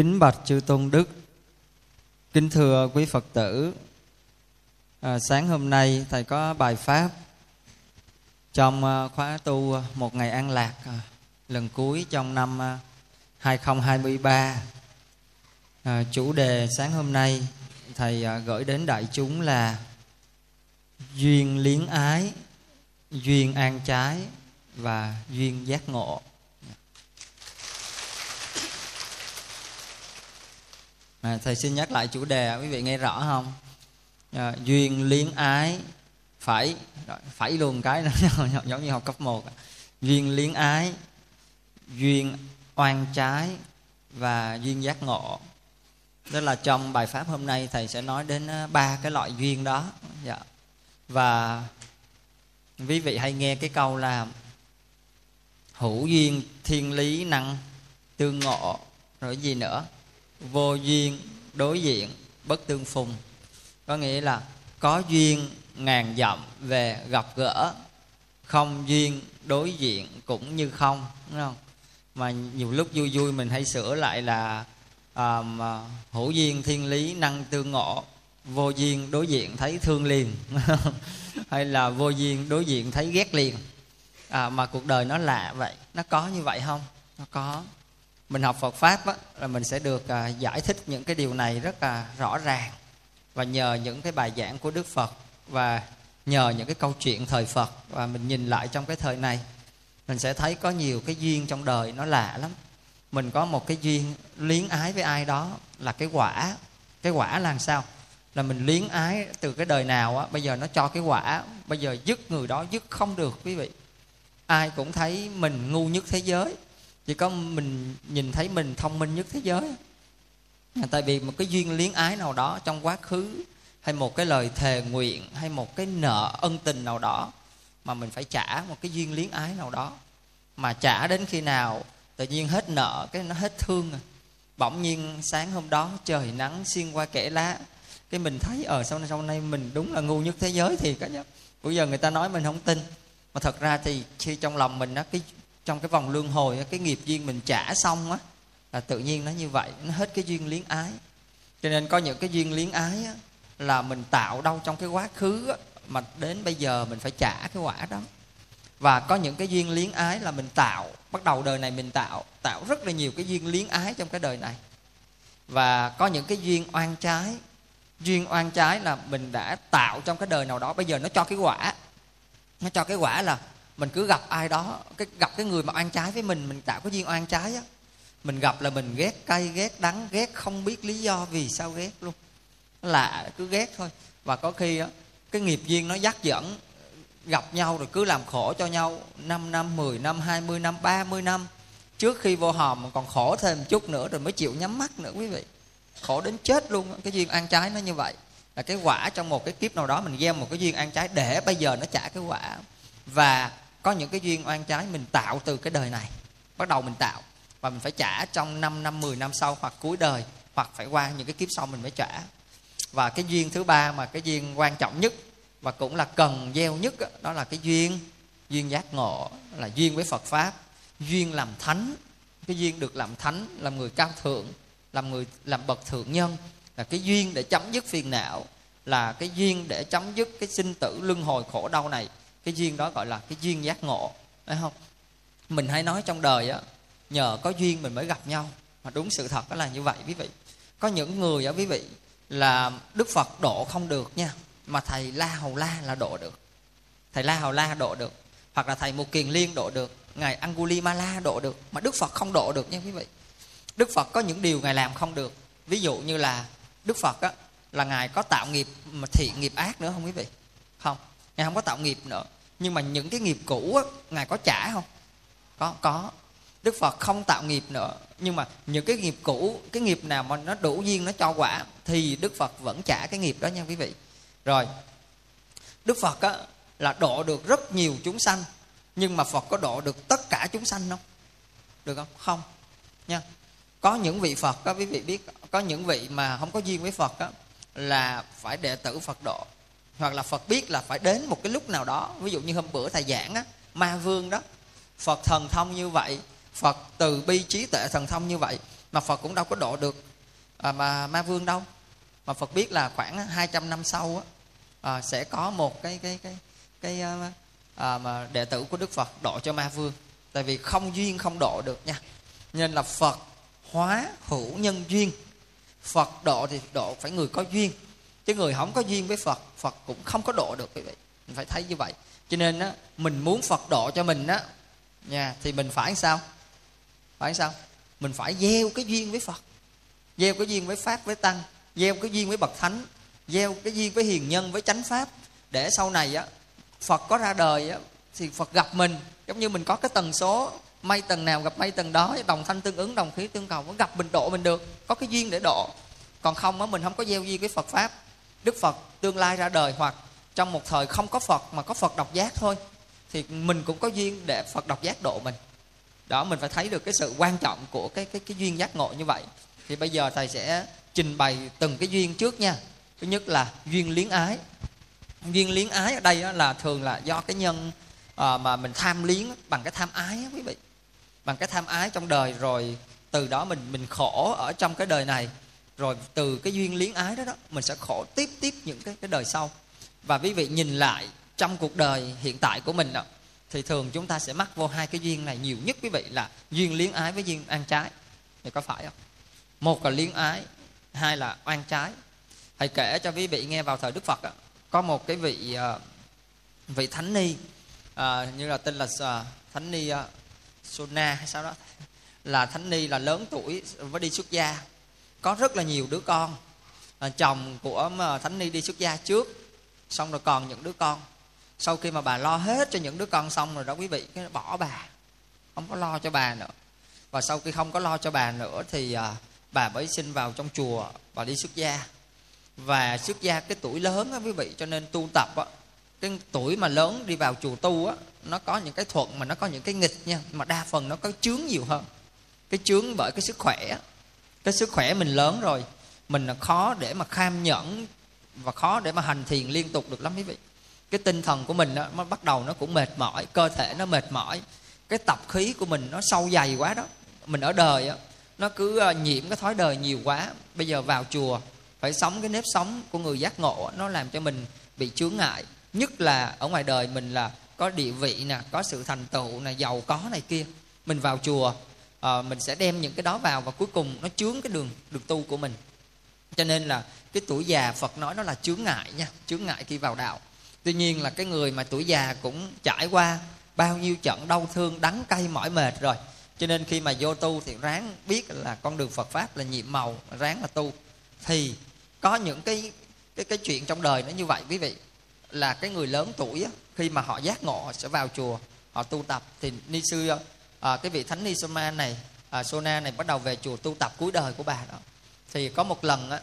Kính bạch chư tôn đức, kính thưa quý Phật tử, à, sáng hôm nay thầy có bài pháp trong à, khóa tu một ngày an lạc à, lần cuối trong năm à, 2023. À, chủ đề sáng hôm nay thầy à, gửi đến đại chúng là duyên liếng ái, duyên an trái và duyên giác ngộ. À, thầy xin nhắc lại chủ đề quý vị nghe rõ không? À, duyên liên ái phải. Phải luôn cái đó giống như học cấp 1 duyên liên ái duyên oan trái và duyên giác ngộ. Đó là trong bài pháp hôm nay thầy sẽ nói đến à, ba cái loại duyên đó. Dạ. và quý vị hay nghe cái câu là hữu duyên thiên lý năng tương ngộ rồi gì nữa? Vô duyên đối diện bất tương phùng. Có nghĩa là có duyên ngàn dặm về gặp gỡ không duyên đối diện cũng như không đúng không? Mà nhiều lúc vui vui mình hay sửa lại là um, hữu duyên thiên lý năng tương ngộ vô duyên đối diện thấy thương liền. Hay là vô duyên đối diện thấy ghét liền. À, mà cuộc đời nó lạ vậy nó có như vậy không? Nó có mình học Phật pháp á, là mình sẽ được à, giải thích những cái điều này rất là rõ ràng. Và nhờ những cái bài giảng của Đức Phật và nhờ những cái câu chuyện thời Phật và mình nhìn lại trong cái thời này mình sẽ thấy có nhiều cái duyên trong đời nó lạ lắm. Mình có một cái duyên liến ái với ai đó là cái quả. Cái quả là làm sao? Là mình liến ái từ cái đời nào á bây giờ nó cho cái quả bây giờ dứt người đó dứt không được quý vị. Ai cũng thấy mình ngu nhất thế giới chỉ có mình nhìn thấy mình thông minh nhất thế giới. À, tại vì một cái duyên liếng ái nào đó trong quá khứ, hay một cái lời thề nguyện, hay một cái nợ ân tình nào đó, mà mình phải trả một cái duyên liếng ái nào đó. Mà trả đến khi nào, tự nhiên hết nợ, cái nó hết thương à. bỗng nhiên sáng hôm đó, trời nắng xuyên qua kẽ lá. Cái mình thấy ở sau này sau này mình đúng là ngu nhất thế giới thì cả nhá bây giờ người ta nói mình không tin. Mà thật ra thì khi trong lòng mình nó cái trong cái vòng luân hồi cái nghiệp duyên mình trả xong á là tự nhiên nó như vậy nó hết cái duyên liếng ái. Cho nên có những cái duyên liếng ái á, là mình tạo đâu trong cái quá khứ á, mà đến bây giờ mình phải trả cái quả đó. Và có những cái duyên liếng ái là mình tạo bắt đầu đời này mình tạo tạo rất là nhiều cái duyên liếng ái trong cái đời này. Và có những cái duyên oan trái duyên oan trái là mình đã tạo trong cái đời nào đó bây giờ nó cho cái quả. Nó cho cái quả là mình cứ gặp ai đó cái gặp cái người mà oan trái với mình mình tạo cái duyên oan trái á. Mình gặp là mình ghét cay ghét đắng ghét không biết lý do vì sao ghét luôn. Lạ cứ ghét thôi. Và có khi á cái nghiệp duyên nó dắt dẫn gặp nhau rồi cứ làm khổ cho nhau 5 năm, 10 năm, 20 năm, 30 năm. Trước khi vô hòm còn khổ thêm một chút nữa rồi mới chịu nhắm mắt nữa quý vị. Khổ đến chết luôn, cái duyên ăn trái nó như vậy. Là cái quả trong một cái kiếp nào đó mình gieo một cái duyên ăn trái để bây giờ nó trả cái quả. Và có những cái duyên oan trái mình tạo từ cái đời này. Bắt đầu mình tạo. Và mình phải trả trong 5 năm, 10 năm sau hoặc cuối đời. Hoặc phải qua những cái kiếp sau mình mới trả. Và cái duyên thứ ba mà cái duyên quan trọng nhất và cũng là cần gieo nhất đó là cái duyên. Duyên giác ngộ. Là duyên với phật pháp. Duyên làm thánh. Cái duyên được làm thánh làm người cao thượng làm người làm bậc thượng nhân là cái duyên để chấm dứt phiền não là cái duyên để chấm dứt cái sinh tử luân hồi khổ đau này cái duyên đó gọi là cái duyên giác ngộ, phải không? Mình hay nói trong đời á, nhờ có duyên mình mới gặp nhau. Mà đúng sự thật đó là như vậy, quý vị. Có những người á, quý vị, là đức phật độ không được nha, mà thầy la hầu la là độ được. Thầy la hầu la độ được, hoặc là thầy một kiền liên độ được, ngài angulimala độ được, mà đức phật không độ được nha, quý vị. Đức phật có những điều ngài làm không được. Ví dụ như là đức phật á, là ngài có tạo nghiệp mà thiện nghiệp ác nữa không, quý vị? Không ngài không có tạo nghiệp nữa. Nhưng mà những cái nghiệp cũ á ngài có trả không? Có có. Đức phật không tạo nghiệp nữa. Nhưng mà những cái nghiệp cũ cái nghiệp nào mà nó đủ duyên nó cho quả thì đức phật vẫn trả cái nghiệp đó nha quý vị. Rồi đức phật á, là độ được rất nhiều chúng sanh. Nhưng mà phật có độ được tất cả chúng sanh không? Được không? Không. Nha. Có những vị phật á, quý vị biết có những vị mà không có duyên với phật á, là phải đệ tử phật độ hoặc là phật biết là phải đến một cái lúc nào đó. Ví dụ như hôm bữa thầy giảng á ma vương đó phật thần thông như vậy phật từ bi trí tuệ thần thông như vậy mà phật cũng đâu có độ được à, mà ma vương đâu. Mà phật biết là khoảng 200 năm sau á, à, sẽ có một cái cái cái cái à, à, mà đệ tử của đức phật độ cho ma vương. Tại vì không duyên không độ được nha. Nên là phật hóa hữu nhân duyên. Phật độ thì độ phải người có duyên chứ người không có duyên với phật phật cũng không có độ được, quý vị. Mình phải thấy như vậy. Cho nên á, mình muốn phật độ cho mình á, nha, thì mình phải sao? Phải sao? Mình phải gieo cái duyên với phật. Gieo cái duyên với pháp, với tăng. Gieo cái duyên với bậc thánh. Gieo cái duyên với hiền nhân, với chánh pháp. Để sau này á, phật có ra đời á, thì phật gặp mình. Giống như mình có cái tần số, may tầng nào gặp may tầng đó, đồng thanh tương ứng, đồng khí tương cầu có gặp mình, độ mình được. Có cái duyên để độ. Còn không á, mình không có gieo duyên với phật pháp đức phật tương lai ra đời hoặc trong một thời không có phật mà có phật độc giác thôi, thì mình cũng có duyên để phật độc giác độ mình. Đó, mình phải thấy được cái sự quan trọng của cái cái cái duyên giác ngộ như vậy. Thì bây giờ thầy sẽ trình bày từng cái duyên trước nha. Thứ nhất là duyên liếng ái. Duyên liếng ái ở đây là thường là do cái nhân ờ, mà mình tham liếng bằng cái tham ái quý vị. Bằng cái tham ái trong đời rồi từ đó mình mình khổ ở trong cái đời này rồi từ cái duyên liếng ái đó đó mình sẽ khổ tiếp tiếp những cái cái đời sau. Và quý vị nhìn lại trong cuộc đời hiện tại của mình đó, thì thường chúng ta sẽ mắc vô hai cái duyên này nhiều nhất quý vị là duyên liếng ái với duyên an trái. Thì có phải không? Một là liếng ái hai là oan trái. Thầy kể cho quý vị nghe vào thời đức phật đó, có một cái vị ờ, vị thánh ni à, như là tên là ờ, thánh ni uh, sona hay sao đó. Là thánh ni là lớn tuổi mới đi xuất gia có rất là nhiều đứa con. À, chồng của thánh ni đi xuất gia trước xong rồi còn những đứa con. Sau khi mà bà lo hết cho những đứa con xong rồi đó quý vị cái bỏ bà. Không có lo cho bà nữa. Và sau khi không có lo cho bà nữa thì à, bà mới xin vào trong chùa và đi xuất gia. Và xuất gia cái tuổi lớn á quý vị cho nên tu tập á cái tuổi mà lớn đi vào chùa tu á nó có những cái thuận mà nó có những cái nghịch nha mà đa phần nó có chướng nhiều hơn. Cái chướng bởi cái sức khỏe cái sức khỏe mình lớn rồi mình là khó để mà kham nhẫn và khó để mà hành thiền liên tục được lắm quý vị. Cái tinh thần của mình nó bắt đầu nó cũng mệt mỏi cơ thể nó mệt mỏi. Cái tập khí của mình nó sâu dày quá đó. Mình ở đời đó, nó cứ ờ, nhiễm cái thói đời nhiều quá. Bây giờ vào chùa phải sống cái nếp sống của người giác ngộ nó làm cho mình bị chướng ngại. Nhất là ở ngoài đời mình là có địa vị nè có sự thành tựu nè giàu có này kia. Mình vào chùa à, mình sẽ đem những cái đó vào và cuối cùng nó chướng cái đường đường tu của mình. Cho nên là cái tuổi già phật nói nó là chướng ngại nha chướng ngại khi vào đạo. Tuy nhiên là cái người mà tuổi già cũng trải qua bao nhiêu trận đau thương đắng cay mỏi mệt rồi. Cho nên khi mà vô tu thì ráng biết là con đường phật pháp là nhiệm màu ráng là tu. Thì có những cái cái cái chuyện trong đời nó như vậy quý vị. Là cái người lớn tuổi á, khi mà họ giác ngộ họ sẽ vào chùa họ tu tập. Thì ni sư à, cái vị thánh Nisoma này à, sona này bắt đầu về chùa tu tập cuối đời của bà đó. Thì có một lần á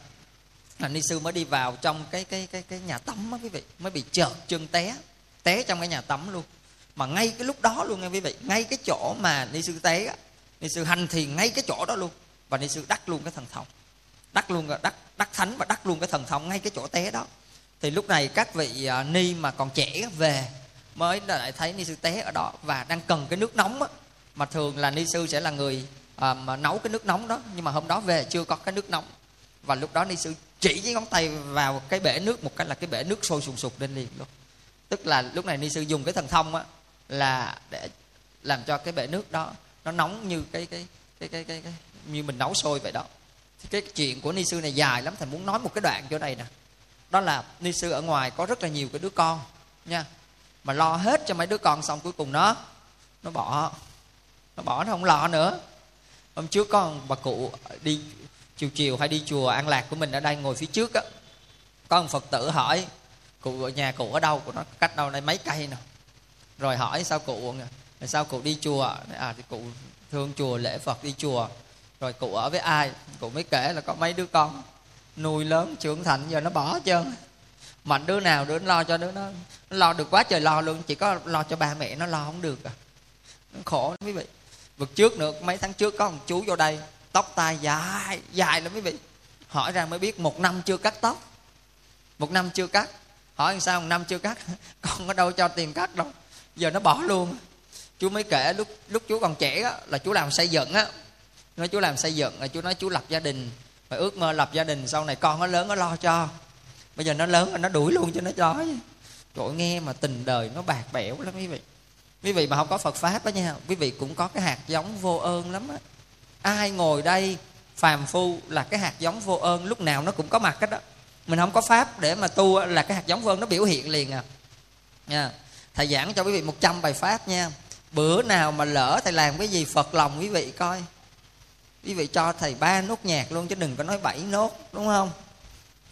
là ni sư mới đi vào trong cái cái cái cái nhà tắm á quý vị mới bị trợt chân té té trong cái nhà tắm luôn. Mà ngay cái lúc đó luôn nha quý vị ngay cái chỗ mà ni sư té á ni sư hành thì ngay cái chỗ đó luôn. Và ni sư đắc luôn cái thần thông đắc luôn đắc đắc thánh và đắc luôn cái thần thông ngay cái chỗ té đó. Thì lúc này các vị uh, ni mà còn trẻ về mới lại thấy ni sư té ở đó và đang cần cái nước nóng á mà thường là ni sư sẽ là người à, mà nấu cái nước nóng đó. Nhưng mà hôm đó về chưa có cái nước nóng. Và lúc đó ni sư chỉ với ngón tay vào cái bể nước một cái là cái bể nước sôi sùng sục lên liền luôn. Tức là lúc này ni sư dùng cái thần thông á là để làm cho cái bể nước đó nó nóng như cái cái cái cái cái, cái như mình nấu sôi vậy đó. Thì cái chuyện của ni sư này dài lắm thầy muốn nói một cái đoạn chỗ này nè. Đó là ni sư ở ngoài có rất là nhiều cái đứa con nha. Mà lo hết cho mấy đứa con xong cuối cùng nó nó bỏ nó bỏ nó không lo nữa. Hôm trước có bà cụ đi chiều chiều hay đi chùa an lạc của mình ở đây ngồi phía trước á. Có một phật tử hỏi cụ ở nhà cụ ở đâu? Cụ nó cách đâu đây mấy cây nè. Rồi hỏi sao cụ? Sao cụ đi chùa? À thì cụ thương chùa lễ phật đi chùa. Rồi cụ ở với ai? Cụ mới kể là có mấy đứa con nuôi lớn trưởng thành giờ nó bỏ trơn mạnh đứa nào đứa lo cho đứa nó, nó lo được quá trời lo luôn. Chỉ có lo cho ba mẹ nó lo không được à. Nó khổ lắm quý vị vực trước nữa mấy tháng trước có một chú vô đây tóc tai dài dài lắm quý vị. Hỏi ra mới biết một năm chưa cắt tóc. Một năm chưa cắt. Hỏi sao một năm chưa cắt? Con có đâu cho tiền cắt đâu. Giờ nó bỏ luôn. Chú mới kể lúc lúc chú còn trẻ đó, là chú làm xây dựng á. Nói chú làm xây dựng rồi chú nói chú lập gia đình và ước mơ lập gia đình sau này con nó lớn nó lo cho. Bây giờ nó lớn rồi nó đuổi luôn cho nó cho trời nghe mà tình đời nó bạc bẽo lắm quý vị quý vị mà không có phật pháp đó nha, quý vị cũng có cái hạt giống vô ơn lắm á. Ai ngồi đây phàm phu là cái hạt giống vô ơn, lúc nào nó cũng có mặt hết đó mình không có pháp để mà tu là cái hạt giống vô ơn nó biểu hiện liền à. Nha. Thầy giảng cho quý vị 100 bài pháp nha. Bữa nào mà lỡ thầy làm cái gì phật lòng quý vị coi. Quý vị cho thầy ba nốt nhạc luôn, chứ đừng có nói bảy nốt, đúng không?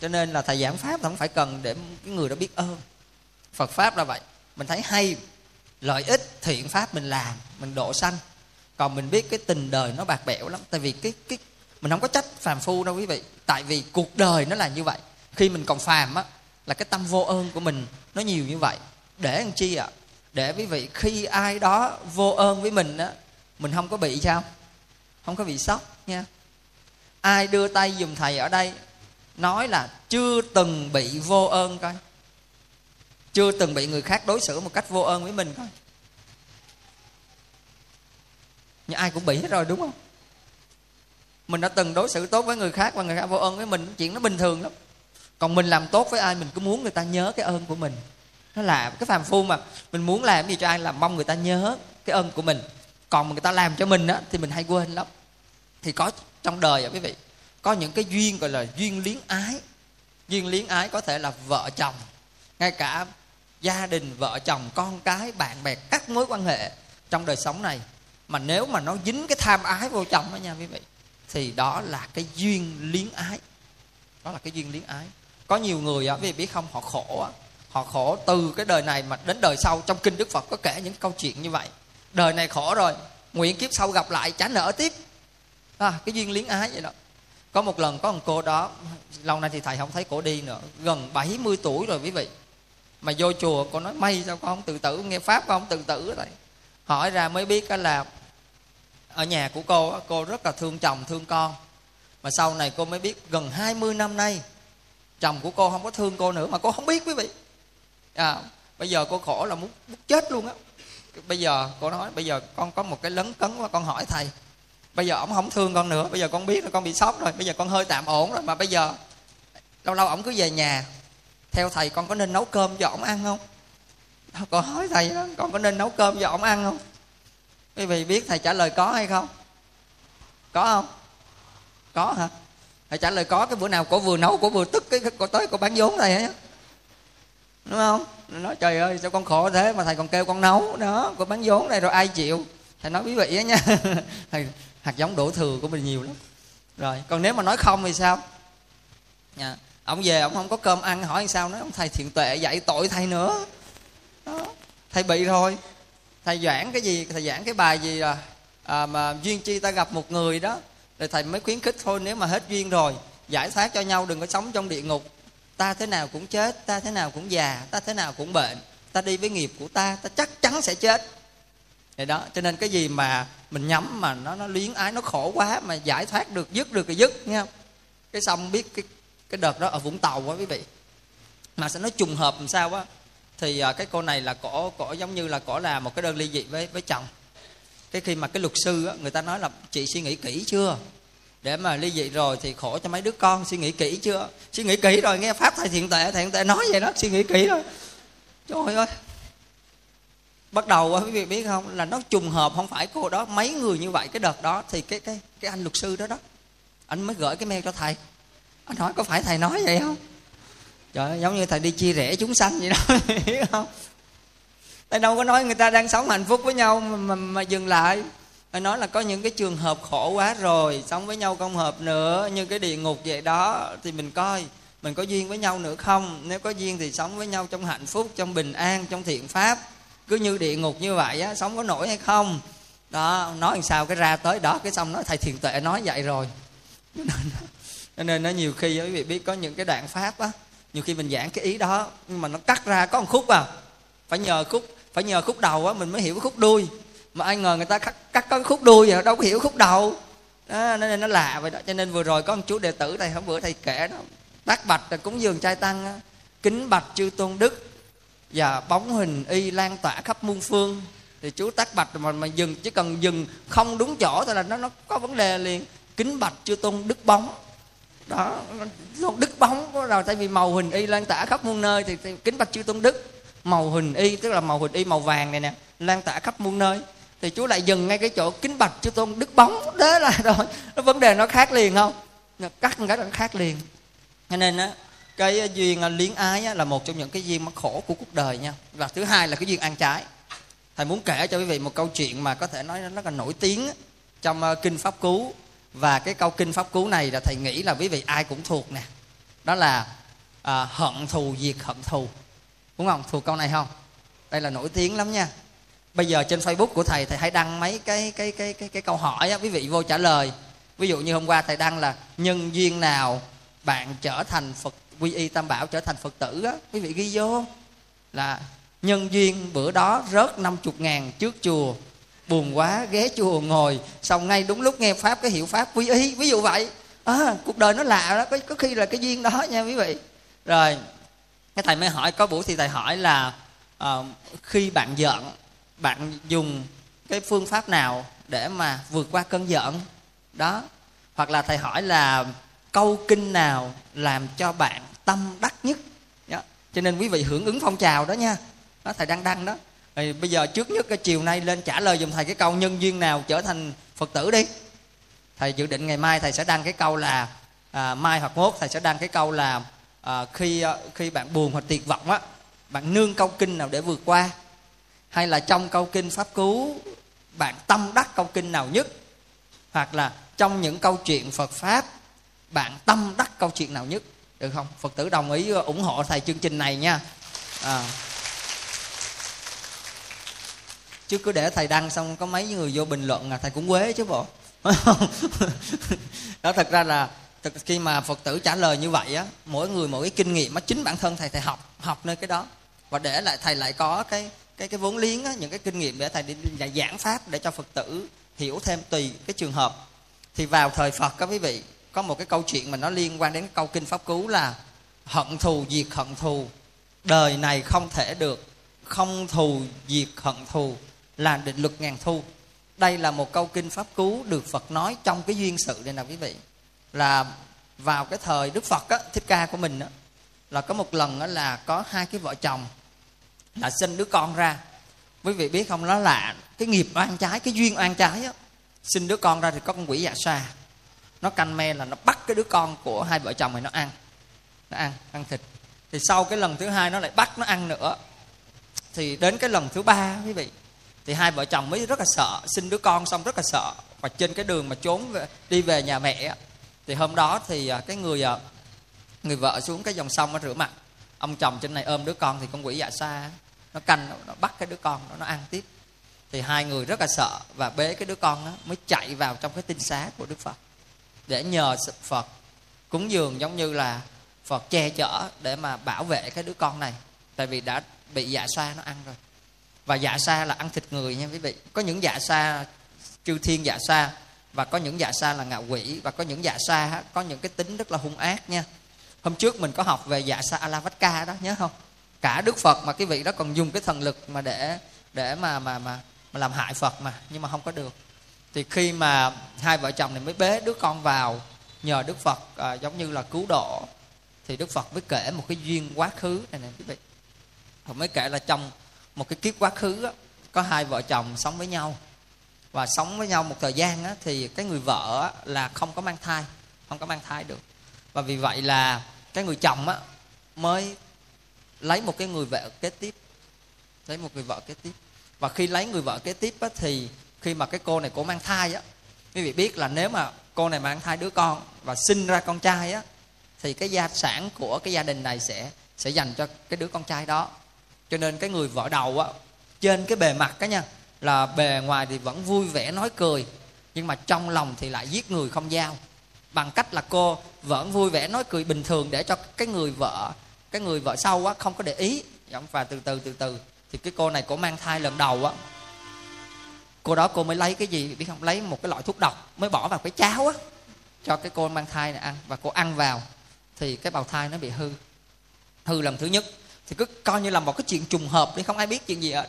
Cho nên là thầy giảng pháp không phải cần để cái người đó biết ơn. Phật pháp là vậy. Mình thấy hay lợi ích thiện pháp mình làm, mình độ sanh. Còn mình biết cái tình đời nó bạc bẽo lắm. Tại vì cái cái, mình không có trách phàm phu đâu quý vị. Tại vì cuộc đời nó là như vậy. Khi mình còn phàm á, là cái tâm vô ơn của mình nó nhiều như vậy. Để làm chi ạ? À? để quý vị, khi ai đó vô ơn với mình á, mình không có bị sao? Không có bị sốc nha. Ai đưa tay dùm thầy ở đây, nói là chưa từng bị vô ơn coi chưa từng bị người khác đối xử một cách vô ơn với mình coi nhưng ai cũng bị hết rồi, đúng không? Mình đã từng đối xử tốt với người khác và người khác vô ơn với mình, chuyện nó bình thường lắm. Còn mình làm tốt với ai, mình cứ muốn người ta nhớ cái ơn của mình. Nó là cái phàm phu mà. Mình muốn làm gì cho ai là mong người ta nhớ cái ơn của mình. Còn người ta làm cho mình á, thì mình hay quên lắm. Thì có trong đời à quý vị, có những cái duyên gọi là duyên liếng ái. Duyên liếng ái có thể là vợ chồng. Ngay cả gia đình vợ chồng con cái bạn bè các mối quan hệ trong đời sống này. Mà nếu mà nó dính cái tham ái vô chồng đó nha quý vị thì đó là cái duyên liếng ái. Đó là cái duyên liếng ái. Có nhiều người á quý vị biết không họ khổ á. Họ khổ từ cái đời này mà đến đời sau trong kinh đức phật có kể những câu chuyện như vậy. Đời này khổ rồi nguyện kiếp sau gặp lại trả nợ tiếp. À, cái duyên liếng ái vậy đó. Có một lần có một cô đó lâu nay thì thầy không thấy cổ đi nữa gần 70 tuổi rồi quý vị mà vô chùa cô nói may sao con không tự tử? Nghe pháp con không tự tử rồi hỏi ra mới biết là ở nhà của cô cô rất là thương chồng thương con. Mà sau này cô mới biết gần 20 năm nay chồng của cô không có thương cô nữa mà cô không biết quý vị. À, bây giờ cô khổ là muốn, muốn chết luôn á. Bây giờ cô nói bây giờ con có một cái lấn cấn quá con hỏi thầy. Bây giờ ổng không thương con nữa bây giờ con biết là con bị sốc rồi bây giờ con hơi tạm ổn rồi mà bây giờ lâu lâu ổng cứ về nhà theo thầy, con có nên nấu cơm cho ổng ăn không? Con hỏi thầy đó, con có nên nấu cơm cho ổng ăn không? Quý vị biết thầy trả lời có hay không? Có không? Có hả? Thầy trả lời có, cái bữa nào cổ vừa nấu, cổ vừa tức, cái cổ tới, cổ bán vốn thầy á. Đúng không? Nói, trời ơi, sao con khổ thế mà thầy còn kêu con nấu đó cổ bán vốn này rồi ai chịu? Thầy nói quý vị á nha. Thầy hạt giống đổ thừa của mình nhiều lắm. Rồi, còn nếu mà nói không thì sao? Yeah ông về ông không có cơm ăn hỏi sao nói ông thầy thiện tuệ dạy tội thầy nữa. Đó. Thầy bị rồi. Thầy giảng cái gì thầy giảng cái bài gì là à, mà duyên chi ta gặp một người đó. Rồi thầy mới khuyến khích thôi nếu mà hết duyên rồi giải thoát cho nhau đừng có sống trong địa ngục. Ta thế nào cũng chết ta thế nào cũng già ta thế nào cũng bệnh. Ta đi với nghiệp của ta ta chắc chắn sẽ chết. Vậy đó cho nên cái gì mà mình nhắm mà nó nó luyến ái nó khổ quá mà giải thoát được dứt được thì dứt nha cái xong biết cái cái đợt đó ở vũng tàu quá quý vị. Mà sẽ nói trùng hợp làm sao á thì à, cái cô này là cổ cổ giống như là cổ là một cái đơn ly dị với với chồng. Cái khi mà cái luật sư á, người ta nói là chị suy nghĩ kỹ chưa? Để mà ly dị rồi thì khổ cho mấy đứa con suy nghĩ kỹ chưa? Suy nghĩ kỹ rồi nghe pháp thầy thiện tệ thầy thiện tệ nói vậy đó suy nghĩ kỹ rồi trời ơi. Bắt đầu quý vị biết không? Là nó trùng hợp không phải cô đó mấy người như vậy. Cái đợt đó thì cái cái cái anh luật sư đó đó anh mới gửi cái mail cho thầy anh hỏi có phải thầy nói vậy không? Trời ơi, giống như thầy đi chia rẽ chúng sanh vậy đó hiểu không? Thầy đâu có nói người ta đang sống hạnh phúc với nhau mà, mà, mà dừng lại. Thầy nói là có những cái trường hợp khổ quá rồi sống với nhau không hợp nữa như cái địa ngục vậy đó thì mình coi mình có duyên với nhau nữa không? Nếu có duyên thì sống với nhau trong hạnh phúc trong bình an trong thiện pháp. Cứ như địa ngục như vậy á sống có nổi hay không? Đó nói làm sao cái ra tới đó cái xong nói thầy thiền tuệ nói vậy rồi. cho nên nó nhiều khi quý vị biết có những cái đoạn pháp á nhiều khi mình giảng cái ý đó nhưng mà nó cắt ra có một khúc à. Phải nhờ khúc phải nhờ khúc đầu á mình mới hiểu cái khúc đuôi. Mà ai ngờ người ta cắt cắt có cái khúc đuôi rồi đâu có hiểu khúc đầu. Đó, nên nó lạ vậy đó. Cho nên vừa rồi có một chú đệ tử thầy hôm bữa thầy kể đó. Tác bạch là cúng dường trai tăng á, kính bạch chư tôn đức. Và bóng hình y lan tỏa khắp muôn phương. Thì chú tắt bạch mà mà dừng chỉ cần dừng không đúng chỗ thôi là nó nó có vấn đề liền. Kính bạch chưa tôn đức bóng đó đức bóng rồi tại vì màu hình y lan tả khắp muôn nơi thì, thì kính bạch chư tôn đức. Màu hình y tức là màu hình y màu vàng này nè lan tả khắp muôn nơi. Thì chú lại dừng ngay cái chỗ kính bạch chư tôn đức bóng đó là rồi. Nó vấn đề nó khác liền không? Cắt cái nó khác liền. Cho nên á cái duyên à, liếng ái á, là một trong những cái duyên mắc khổ của cuộc đời nha. Và thứ hai là cái duyên ăn trái. Thầy muốn kể cho quý vị một câu chuyện mà có thể nói nó rất là nổi tiếng trong à, kinh pháp cú và cái câu kinh pháp cú này là thầy nghĩ là quý vị ai cũng thuộc nè. Đó là à, hận thù diệt hận thù. Đúng không? Thuộc câu này không? Đây là nổi tiếng lắm nha. Bây giờ trên facebook của thầy thầy hãy đăng mấy cái cái cái cái cái câu hỏi á quý vị vô trả lời. Ví dụ như hôm qua thầy đăng là nhân duyên nào bạn trở thành phật quy y tam bảo trở thành phật tử á? Quý vị ghi vô. Là nhân duyên bữa đó rớt 50 ngàn trước chùa buồn quá ghé chùa ngồi. Xong ngay đúng lúc nghe pháp cái hiệu pháp quy y ví dụ vậy. À, cuộc đời nó lạ đó có, có khi là cái duyên đó nha quý vị. Rồi cái thầy mới hỏi có buổi thì thầy hỏi là uh, khi bạn giận bạn dùng cái phương pháp nào để mà vượt qua cơn giận? Đó. Hoặc là thầy hỏi là câu kinh nào làm cho bạn tâm đắc nhất? Đó. cho nên quý vị hưởng ứng phong trào đó nha. Đó thầy đang đăng đó thì bây giờ trước nhất cái chiều nay lên trả lời dùm thầy cái câu nhân duyên nào trở thành phật tử đi. Thầy dự định ngày mai thầy sẽ đăng cái câu là à, mai hoặc mốt thầy sẽ đăng cái câu là à, khi à, khi bạn buồn hoặc tuyệt vọng á bạn nương câu kinh nào để vượt qua? Hay là trong câu kinh pháp cứu bạn tâm đắc câu kinh nào nhất? Hoặc là trong những câu chuyện phật pháp bạn tâm đắc câu chuyện nào nhất? Được không? Phật tử đồng ý à, ủng hộ thầy chương trình này nha. À chứ cứ để thầy đăng xong có mấy người vô bình luận là thầy cũng quế chứ bộ. Đó thật ra là thật khi mà phật tử trả lời như vậy á mỗi người mỗi cái kinh nghiệm mà chính bản thân thầy thầy học học nơi cái đó. Và để lại thầy lại có cái cái cái vốn liếng á, những cái kinh nghiệm để thầy đi giảng pháp để cho phật tử hiểu thêm tùy cái trường hợp. Thì vào thời phật các quý vị có một cái câu chuyện mà nó liên quan đến câu kinh pháp cứu là hận thù diệt hận thù đời này không thể được không thù diệt hận thù là định luật ngàn thu. Đây là một câu kinh pháp cứu được phật nói trong cái duyên sự đây nè quý vị. Là vào cái thời đức phật á, thích ca của mình á, là có một lần á, là có hai cái vợ chồng là sinh đứa con ra. Quý vị biết không nó là cái nghiệp oan trái cái duyên oan trái á. Sinh đứa con ra thì có con quỷ dạ sa nó canh me là nó bắt cái đứa con của hai vợ chồng này nó ăn. Nó ăn ăn thịt. Thì sau cái lần thứ hai nó lại bắt nó ăn nữa. Thì đến cái lần thứ ba quý vị thì hai vợ chồng mới rất là sợ sinh đứa con xong rất là sợ. Và trên cái đường mà trốn về, đi về nhà mẹ thì hôm đó thì à, cái người à, người vợ xuống cái dòng sông nó rửa mặt. Ông chồng trên này ôm đứa con thì con quỷ dạ xa nó canh nó, nó bắt cái đứa con đó nó ăn tiếp. Thì hai người rất là sợ và bế cái đứa con đó mới chạy vào trong cái tinh xá của đức phật. Để nhờ phật cúng dường giống như là phật che chở để mà bảo vệ cái đứa con này. Tại vì đã bị dạ xoa nó ăn rồi và dạ sa là ăn thịt người nha quý vị. Có những dạ sa chư thiên dạ sa và có những dạ sa là ngạ quỷ và có những dạ sa có những cái tính rất là hung ác nha. Hôm trước mình có học về dạ sa alavatka đó nhớ không? Cả đức phật mà cái vị đó còn dùng cái thần lực mà để để mà mà mà mà làm hại phật mà nhưng mà không có được. Thì khi mà hai vợ chồng này mới bế đứa con vào nhờ đức phật à, giống như là cứu độ thì đức phật mới kể một cái duyên quá khứ này nè quý vị. Phật mới kể là trong một cái kiếp quá khứ đó, có hai vợ chồng sống với nhau. Và sống với nhau một thời gian đó, thì cái người vợ là không có mang thai không có mang thai được. Và vì vậy là cái người chồng á, mới lấy một cái người vợ kế tiếp lấy một người vợ kế tiếp. Và khi lấy người vợ kế tiếp á, thì khi mà cái cô này cổ mang thai á quý vị biết là nếu mà cô này mang thai đứa con và sinh ra con trai á thì cái gia sản của cái gia đình này sẽ sẽ dành cho cái đứa con trai đó cho nên cái người vợ đầu á, trên cái bề mặt cái nha, là bề ngoài thì vẫn vui vẻ, nói cười, nhưng mà trong lòng thì lại giết người không giao. Bằng cách là cô vẫn vui vẻ, nói cười bình thường để cho cái người vợ cái người vợ sau á, không có để ý. Và từ từ từ từ. Thì cái cô này cô mang thai lần đầu á. Cô đó cô mới lấy cái gì, biết không? Lấy một cái loại thuốc độc, mới bỏ vào cái cháo á, cho cái cô mang thai này ăn. Và cô ăn vào, thì cái bào thai nó bị hư. Hư lần thứ nhất thì cứ coi như là một cái chuyện trùng hợp đi, không ai biết chuyện gì hết.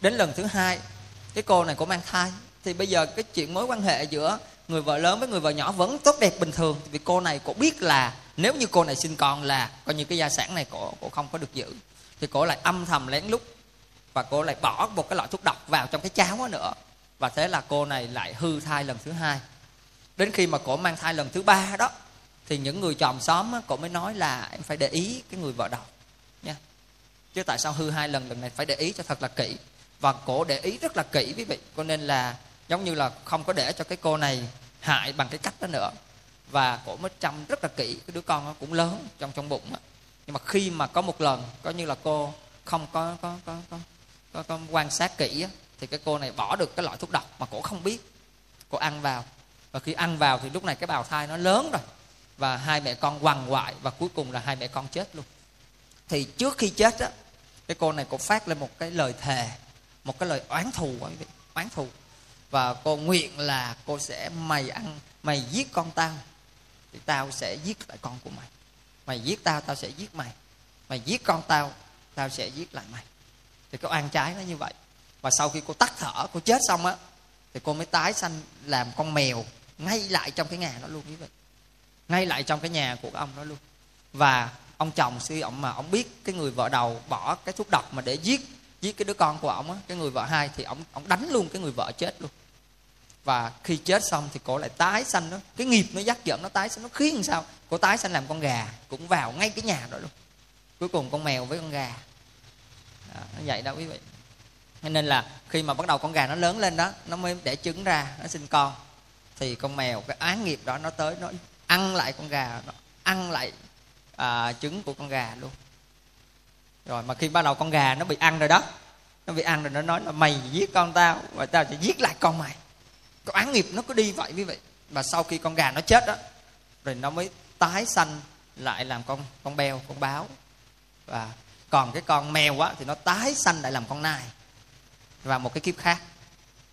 Đến lần thứ hai, cái cô này cũng mang thai. Thì bây giờ cái chuyện mối quan hệ giữa người vợ lớn với người vợ nhỏ vẫn tốt đẹp bình thường. Vì cô này cô biết là nếu như cô này sinh con là coi như cái gia sản này cô cô không có được giữ. Thì cô lại âm thầm lén lút và cô lại bỏ một cái loại thuốc độc vào trong cái cháo đó nữa. Và thế là cô này lại hư thai lần thứ hai. Đến khi mà cổ mang thai lần thứ ba đó, thì những người chòm xóm cổ mới nói là em phải để ý cái người vợ đầu chứ tại sao hư hai lần lần này phải để ý cho thật là kỹ. Và cổ để ý rất là kỹ quý vị. Cho nên là giống như là không có để cho cái cô này hại bằng cái cách đó nữa. Và cổ mới chăm rất là kỹ. Cái đứa con nó cũng lớn trong trong bụng đó. nhưng mà khi mà có một lần có như là cô không có có có có, có, có quan sát kỹ đó, thì cái cô này bỏ được cái loại thuốc độc mà cổ không biết. Cô ăn vào. Và khi ăn vào thì lúc này cái bào thai nó lớn rồi. Và hai mẹ con quằn quại và cuối cùng là hai mẹ con chết luôn. Thì trước khi chết á cái cô này cô phát lên một cái lời thề, một cái lời oán thù quý vị oán thù. Và cô nguyện là cô sẽ mày ăn, mày giết con tao, thì tao sẽ giết lại con của mày. Mày giết tao tao sẽ giết mày. Mày giết con tao tao sẽ giết lại mày. Thì cô ăn trái nó như vậy. Và sau khi cô tắt thở, cô chết xong á, thì cô mới tái sanh làm con mèo ngay lại trong cái nhà đó luôn quý vị ngay lại trong cái nhà của ông đó luôn. Và ông chồng suy ông mà ông biết cái người vợ đầu bỏ cái thuốc độc mà để giết giết cái đứa con của ông á cái người vợ hai thì ông ông đánh luôn cái người vợ chết luôn. Và khi chết xong thì cổ lại tái sanh đó. Cái nghiệp nó dắt dẫn nó tái sanh nó khiến sao? Cổ tái sanh làm con gà cũng vào ngay cái nhà đó luôn. Cuối cùng con mèo với con gà. Đó, nó vậy đó quý vị. Nên là khi mà bắt đầu con gà nó lớn lên đó nó mới để trứng ra nó sinh con. Thì con mèo cái án nghiệp đó nó tới nó ăn lại con gà nó ăn lại à, trứng của con gà luôn. Rồi mà khi bắt đầu con gà nó bị ăn rồi đó nó bị ăn rồi nó nói là mày giết con tao và tao sẽ giết lại con mày. Cái án nghiệp nó cứ đi vậy quý vị. Và sau khi con gà nó chết đó rồi nó mới tái sanh lại làm con con beo con báo. Và còn cái con mèo á thì nó tái sanh lại làm con nai và một cái kiếp khác.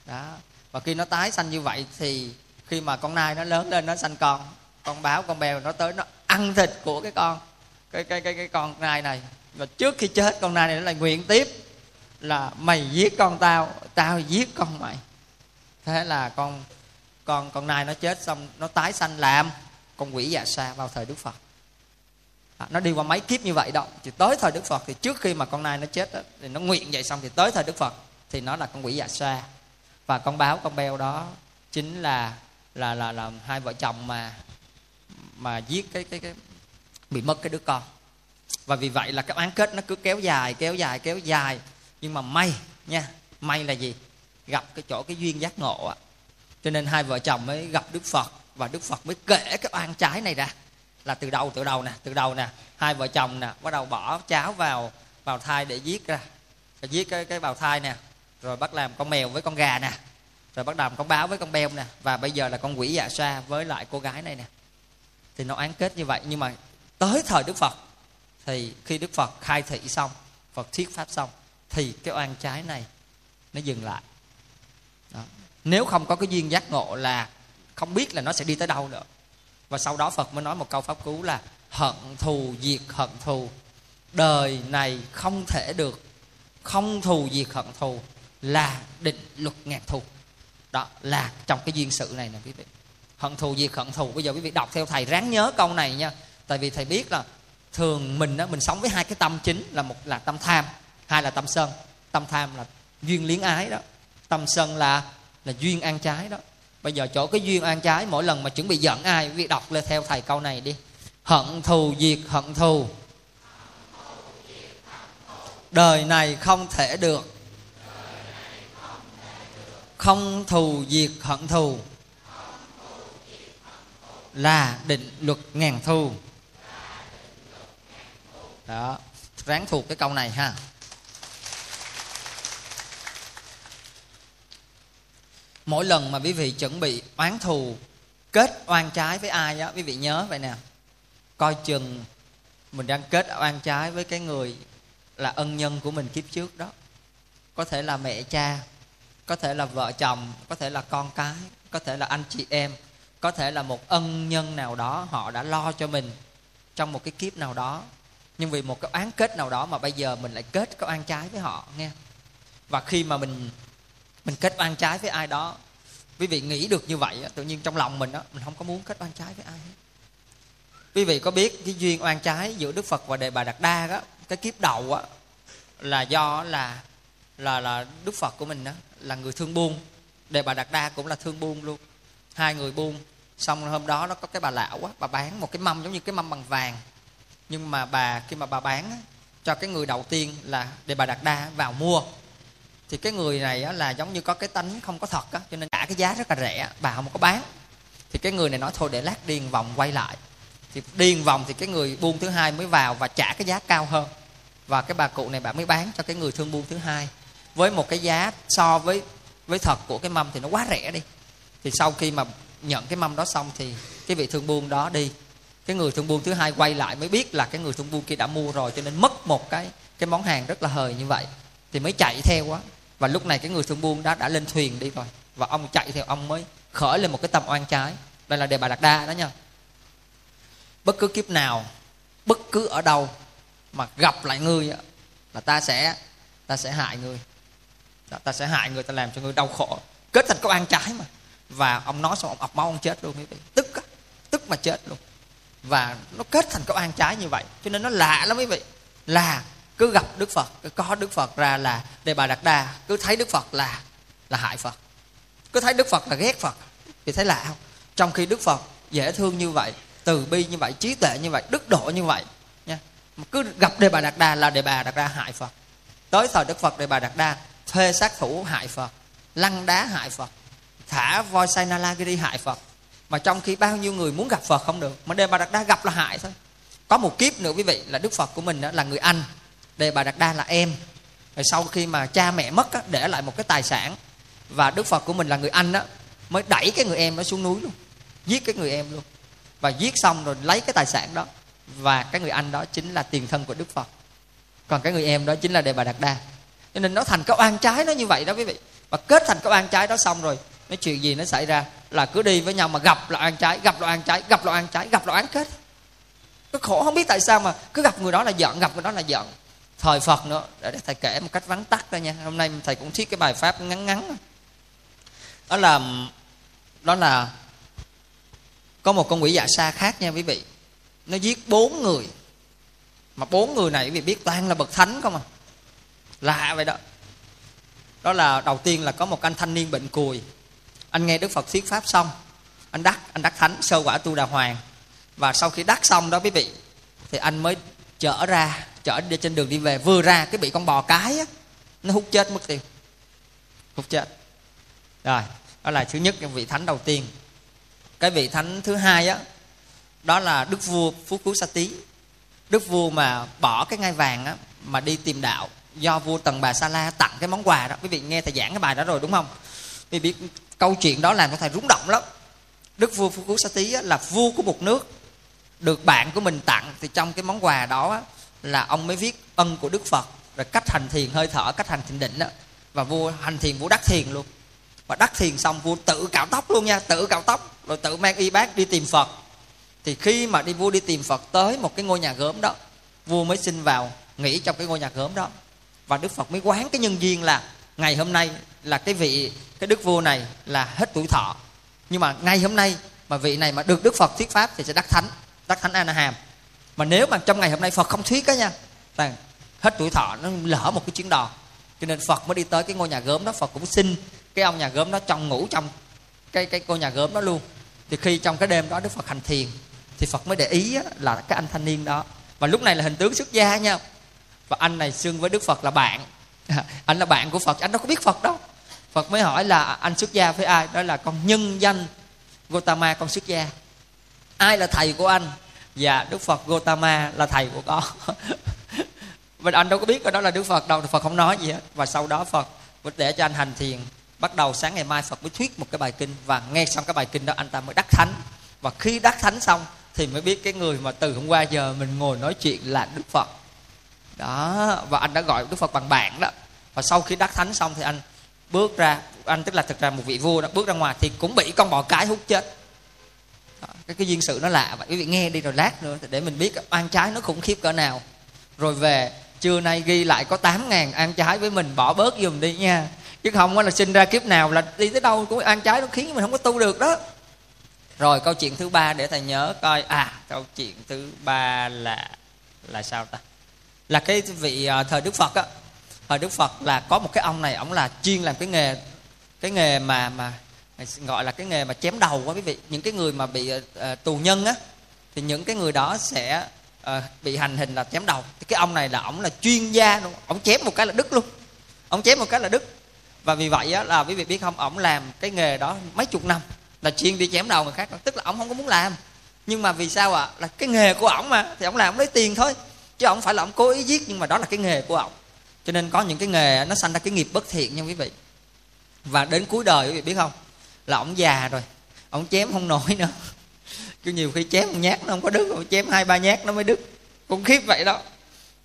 Đó. Và khi nó tái sanh như vậy thì khi mà con nai nó lớn lên nó sanh con con báo con bèo nó tới nó ăn thịt của cái con cái cái cái cái con nai này. Và trước khi chết con nai này nó lại nguyện tiếp là mày giết con tao tao giết con mày. Thế là con con con nai nó chết xong nó tái sanh làm con quỷ dạ sa vào thời đức phật. À, nó đi qua mấy kiếp như vậy đó. Thì tới thời đức phật thì trước khi mà con nai nó chết đó, thì nó nguyện vậy xong thì tới thời đức phật thì nó là con quỷ dạ sa. Và con báo con beo đó chính là là là là hai vợ chồng mà mà giết cái cái cái, bị mất cái đứa con. Và vì vậy là cái oán kết nó cứ kéo dài kéo dài kéo dài. Nhưng mà may nha, may là gì? Gặp cái chỗ cái duyên giác ngộ á. Cho nên hai vợ chồng mới gặp đức phật và đức phật mới kể cái oan trái này ra. Là từ đầu từ đầu nè, từ đầu nè, hai vợ chồng nè, bắt đầu bỏ cháo vào vào thai để giết ra. Rồi giết cái cái bào thai nè, rồi bắt làm con mèo với con gà nè, rồi bắt đầu con báo với con beo nè. Và bây giờ là con quỷ dạ sa với lại cô gái này nè thì nó án kết như vậy. Nhưng mà tới thời đức phật, thì khi đức phật khai thị xong, phật thuyết pháp xong, thì cái oan trái này nó dừng lại. Đó. nếu không có cái duyên giác ngộ là không biết là nó sẽ đi tới đâu nữa. Và sau đó phật mới nói một câu pháp cứu là hận thù diệt hận thù. Đời này không thể được, không thù diệt hận thù là định luật ngàn thù. Đó là trong cái duyên sự này nè quý vị hận thù diệt hận thù. Bây giờ quý vị đọc theo thầy ráng nhớ câu này nha. Tại vì thầy biết là thường mình đó mình sống với hai cái tâm chính là một là tâm tham, hai là tâm sân. Tâm tham là duyên liếng ái đó. Tâm sân là là duyên ăn trái đó. Bây giờ chỗ cái duyên ăn trái, mỗi lần mà chuẩn bị giận ai, quý vị đọc lên theo thầy câu này đi. Hận thù diệt hận thù. Đời này không thể được. Không thù diệt hận thù là định luật ngàn thu. Đó, ráng thuộc cái câu này ha. Mỗi lần mà quý vị chuẩn bị oán thù, kết oan trái với ai á, quý vị nhớ vậy nè. Coi chừng mình đang kết oan trái với cái người là ân nhân của mình kiếp trước đó. Có thể là mẹ cha, có thể là vợ chồng, có thể là con cái, có thể là anh chị em có thể là một ân nhân nào đó họ đã lo cho mình trong một cái kiếp nào đó. Nhưng vì một cái án kết nào đó mà bây giờ mình lại kết cái oan trái với họ, nghe. Và khi mà mình mình kết oan trái với ai đó, quý vị nghĩ được như vậy tự nhiên trong lòng mình đó mình không có muốn kết oan trái với ai hết. Quý vị có biết cái duyên oan trái giữa đức phật và đề bà đạt đa đó cái kiếp đầu á, là do là là là đức phật của mình đó là người thương buôn. Đề bà đạt đa cũng là thương buôn luôn. Hai người buôn xong hôm đó nó có cái bà lão á bà bán một cái mâm giống như cái mâm bằng vàng. Nhưng mà bà khi mà bà bán á, cho cái người đầu tiên là đề bà đạt đa vào mua. Thì cái người này á, là giống như có cái tánh không có thật á cho nên trả cái giá rất là rẻ bà không có bán. Thì cái người này nói thôi để lát điền vòng quay lại. Thì điền vòng thì cái người buôn thứ hai mới vào và trả cái giá cao hơn. Và cái bà cụ này bà mới bán cho cái người thương buôn thứ hai. Với một cái giá so với với thật của cái mâm thì nó quá rẻ đi. Thì sau khi mà nhận cái mâm đó xong thì cái vị thương buôn đó đi. Cái người thương buôn thứ hai quay lại mới biết là cái người thương buôn kia đã mua rồi cho nên mất một cái cái món hàng rất là hời như vậy. Thì mới chạy theo quá và lúc này cái người thương buôn đó đã lên thuyền đi rồi. Và ông chạy theo ông mới khởi lên một cái tâm oan trái. Đây là đề bà đạt đa đó nha. Bất cứ kiếp nào, bất cứ ở đâu mà gặp lại ngươi là ta sẽ ta sẽ hại người. Ta sẽ hại người, ta làm cho người đau khổ. Kết thành có oan trái mà và ông nói xong, ông ọc máu, ông chết luôn quý vị tức tức mà chết luôn. Và nó kết thành cái oan trái như vậy. Cho nên nó lạ lắm quý vị. Là cứ gặp đức phật, cứ có đức phật ra là đề bà đạt đa, cứ thấy đức phật là là hại phật. Cứ thấy đức phật là ghét phật, thì thấy lạ không? Trong khi đức phật dễ thương như vậy, từ bi như vậy, trí tuệ như vậy, đức độ như vậy, nha. Mà cứ gặp đề bà đạt đa là đề bà đạt đa hại phật. Tới thời đức phật, đề bà đạt đa thuê sát thủ hại phật, lăng đá hại phật thả voi say nala đi hại phật. Mà trong khi bao nhiêu người muốn gặp phật không được mà đề bà đạt đa gặp là hại thôi. Có một kiếp nữa quý vị là đức phật của mình đó là người anh. Đề bà đạt đa là em. Rồi sau khi mà cha mẹ mất á, để lại một cái tài sản. Và đức phật của mình là người anh đó mới đẩy cái người em nó xuống núi luôn. Giết cái người em luôn. Và giết xong rồi lấy cái tài sản đó. Và cái người anh đó chính là tiền thân của đức phật. Còn cái người em đó chính là đề bà đạt đa. Cho nên nó thành cái oan trái nó như vậy đó quý vị. Và kết thành cái oan trái đó xong rồi cái chuyện gì nó xảy ra là cứ đi với nhau mà gặp là ăn trái, gặp là ăn trái, gặp là ăn trái, gặp là ăn kết cứ khổ không biết tại sao mà cứ gặp người đó là giận, gặp người đó là giận. Thời phật nữa, để thầy kể một cách vắn tắt đó nha. Hôm nay thầy cũng thiết cái bài pháp ngắn ngắn. Đó là đó là có một con quỷ dạ sa khác nha quý vị. Nó giết bốn người. Mà bốn người này quý vị biết toàn là bậc thánh không à? Lạ vậy đó. Đó là, đầu tiên là có một anh thanh niên bệnh cùi anh nghe đức phật thuyết pháp xong, anh đắc anh đắc thánh, sơ quả tu đà hoàng. Và sau khi đắc xong đó quý vị, thì anh mới chở ra, chở đi trên đường đi về, vừa ra cái bị con bò cái á, nó hút chết mất tiêu. Hút chết. Rồi, đó là thứ nhất vị thánh đầu tiên. Cái vị thánh thứ hai á, đó là đức vua phú cứu sa tý đức vua mà bỏ cái ngai vàng á, mà đi tìm đạo do vua tần bà sa la tặng cái món quà đó. Quý vị nghe thầy giảng cái bài đó rồi đúng không? Quý vị biết câu chuyện đó làm cho thầy rúng động lắm. Đức vua phú cứu sa tý là vua của một nước được bạn của mình tặng. Thì trong cái món quà đó á, là ông mới viết ân của đức phật rồi cách hành thiền hơi thở cách hành thiền định đó và vua hành thiền vua đắc thiền luôn. Và đắc thiền xong vua tự cạo tóc luôn nha tự cạo tóc rồi tự mang y bát đi tìm phật. Thì khi mà đi vua đi tìm phật tới một cái ngôi nhà gốm đó vua mới xin vào nghỉ trong cái ngôi nhà gốm đó. Và đức phật mới quán cái nhân duyên là ngày hôm nay là cái vị, cái đức vua này là hết tuổi thọ. Nhưng mà ngay hôm nay mà vị này mà được đức phật thuyết pháp thì sẽ đắc thánh đắc thánh a hàm mà nếu mà trong ngày hôm nay phật không thuyết á nha là hết tuổi thọ nó lỡ một cái chuyến đò. Cho nên phật mới đi tới cái ngôi nhà gốm đó, phật cũng xin cái ông nhà gốm đó trong ngủ trong cái cái ngôi nhà gốm đó luôn. Thì khi trong cái đêm đó đức phật hành thiền, thì phật mới để ý là cái anh thanh niên đó. Và lúc này là hình tướng xuất gia nha. Và anh này xưng với đức phật là bạn. anh là bạn của phật, anh đâu có biết phật đâu. Phật mới hỏi là anh xuất gia với ai? Đó là con nhân danh gotama con xuất gia. Ai là thầy của anh? Và đức phật gotama là thầy của con. Và anh đâu có biết đó là đức phật đâu phật không nói gì hết. Và sau đó phật để cho anh hành thiền. Bắt đầu sáng ngày mai phật mới thuyết một cái bài kinh. Và nghe xong cái bài kinh đó, anh ta mới đắc thánh. Và khi đắc thánh xong, thì mới biết cái người mà từ hôm qua giờ mình ngồi nói chuyện là đức phật. Đó, và anh đã gọi đức phật bằng bạn đó và sau khi đắc thánh xong thì anh bước ra anh tức là thực ra một vị vua đó bước ra ngoài thì cũng bị con bò cái hút chết. Đó, cái cái duyên sự nó lạ vậy quý vị nghe đi rồi lát nữa để mình biết ăn trái nó khủng khiếp cỡ nào. Rồi về trưa nay ghi lại có 8 ngàn ăn trái với mình bỏ bớt giùm đi nha. Chứ không là sinh ra kiếp nào là đi tới đâu cũng ăn trái nó khiến mình không có tu được đó. Rồi câu chuyện thứ ba để thầy nhớ coi. À câu chuyện thứ ba là là sao ta? Là cái vị uh, thời đức phật á thời đức phật là có một cái ông này ông là chuyên làm cái nghề cái nghề mà mà gọi là cái nghề mà chém đầu quá quý vị. Những cái người mà bị uh, tù nhân á thì những cái người đó sẽ uh, bị hành hình là chém đầu. Thì cái ông này là ông là chuyên gia luôn ông chém một cái là đứt luôn. Ông chém một cái là đứt. Và vì vậy á, là quý vị biết không ông làm cái nghề đó mấy chục năm là chuyên đi chém đầu người khác. Tức là ông không có muốn làm. Nhưng mà vì sao ạ? À? là cái nghề của ổng mà thì ổng làm ổng lấy tiền thôi. Chứ ổng phải là ổng cố ý giết nhưng mà đó là cái nghề của ổng cho nên có những cái nghề nó sanh ra cái nghiệp bất thiện nha quý vị. Và đến cuối đời, quý vị biết không? Là ổng già rồi. Ổng chém không nổi nữa. Chứ nhiều khi chém một nhát nó không có đứt ổng chém hai, ba nhát nó mới đứt cũng khiếp vậy đó.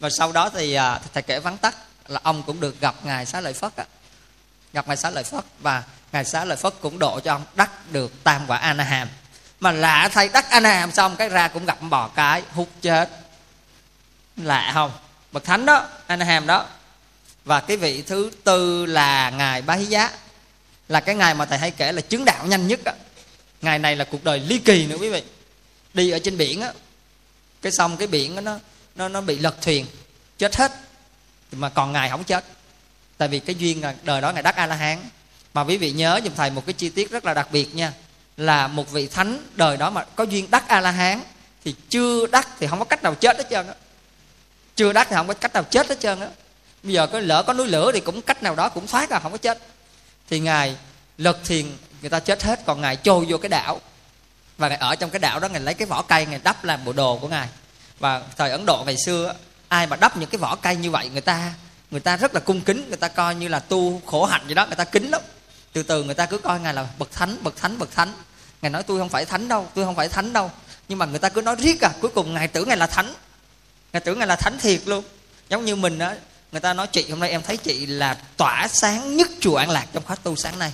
Và sau đó à, thì thầy kể vắn tắt là ông cũng được gặp ngài xá lợi phất á. Gặp ngài xá lợi phất và ngài xá lợi phất cũng độ cho ông đắc được tam quả a hàm mà lạ thay đắc a hàm xong cái ra cũng gặp bò cái, hút chết. Lạ không? Bậc thánh đó a hàm đó và cái vị thứ tư là ngài bá hí giá. Là cái ngày mà thầy hay kể là chứng đạo nhanh nhất á. Ngày này là cuộc đời ly kỳ nữa quý vị. Đi ở trên biển á. Cái xong cái biển đó, nó nó nó bị lật thuyền chết hết. Mà còn ngài không chết. Tại vì cái duyên là đời đó ngài đắc a la hán mà quý vị nhớ giùm thầy một cái chi tiết rất là đặc biệt nha. Là một vị thánh đời đó mà có duyên đắc a la hán thì chưa đắc thì không có cách nào chết hết trơn á. Chưa đắc thì không có cách nào chết hết trơn á bây giờ có lỡ có núi lửa thì cũng cách nào đó cũng thoát ra, không có chết. Thì ngài lật thiền người ta chết hết, còn ngài trôi vô cái đảo. Và ngài ở trong cái đảo đó, ngài lấy cái vỏ cây, ngài đắp làm bộ đồ của ngài. Và thời ấn độ ngày xưa ai mà đắp những cái vỏ cây như vậy, người ta người ta rất là cung kính, người ta coi như là tu khổ hạnh gì đó, người ta kính lắm. Từ từ người ta cứ coi ngài là bậc thánh bậc thánh bậc thánh. Ngài nói, tôi không phải thánh đâu, tôi không phải thánh đâu. Nhưng mà người ta cứ nói riết à cuối cùng ngài tưởng ngài là thánh. Ngài tưởng ngài là thánh thiệt luôn. Giống như mình á người ta nói chị hôm nay em thấy chị là tỏa sáng nhất chùa an lạc trong khóa tu sáng nay.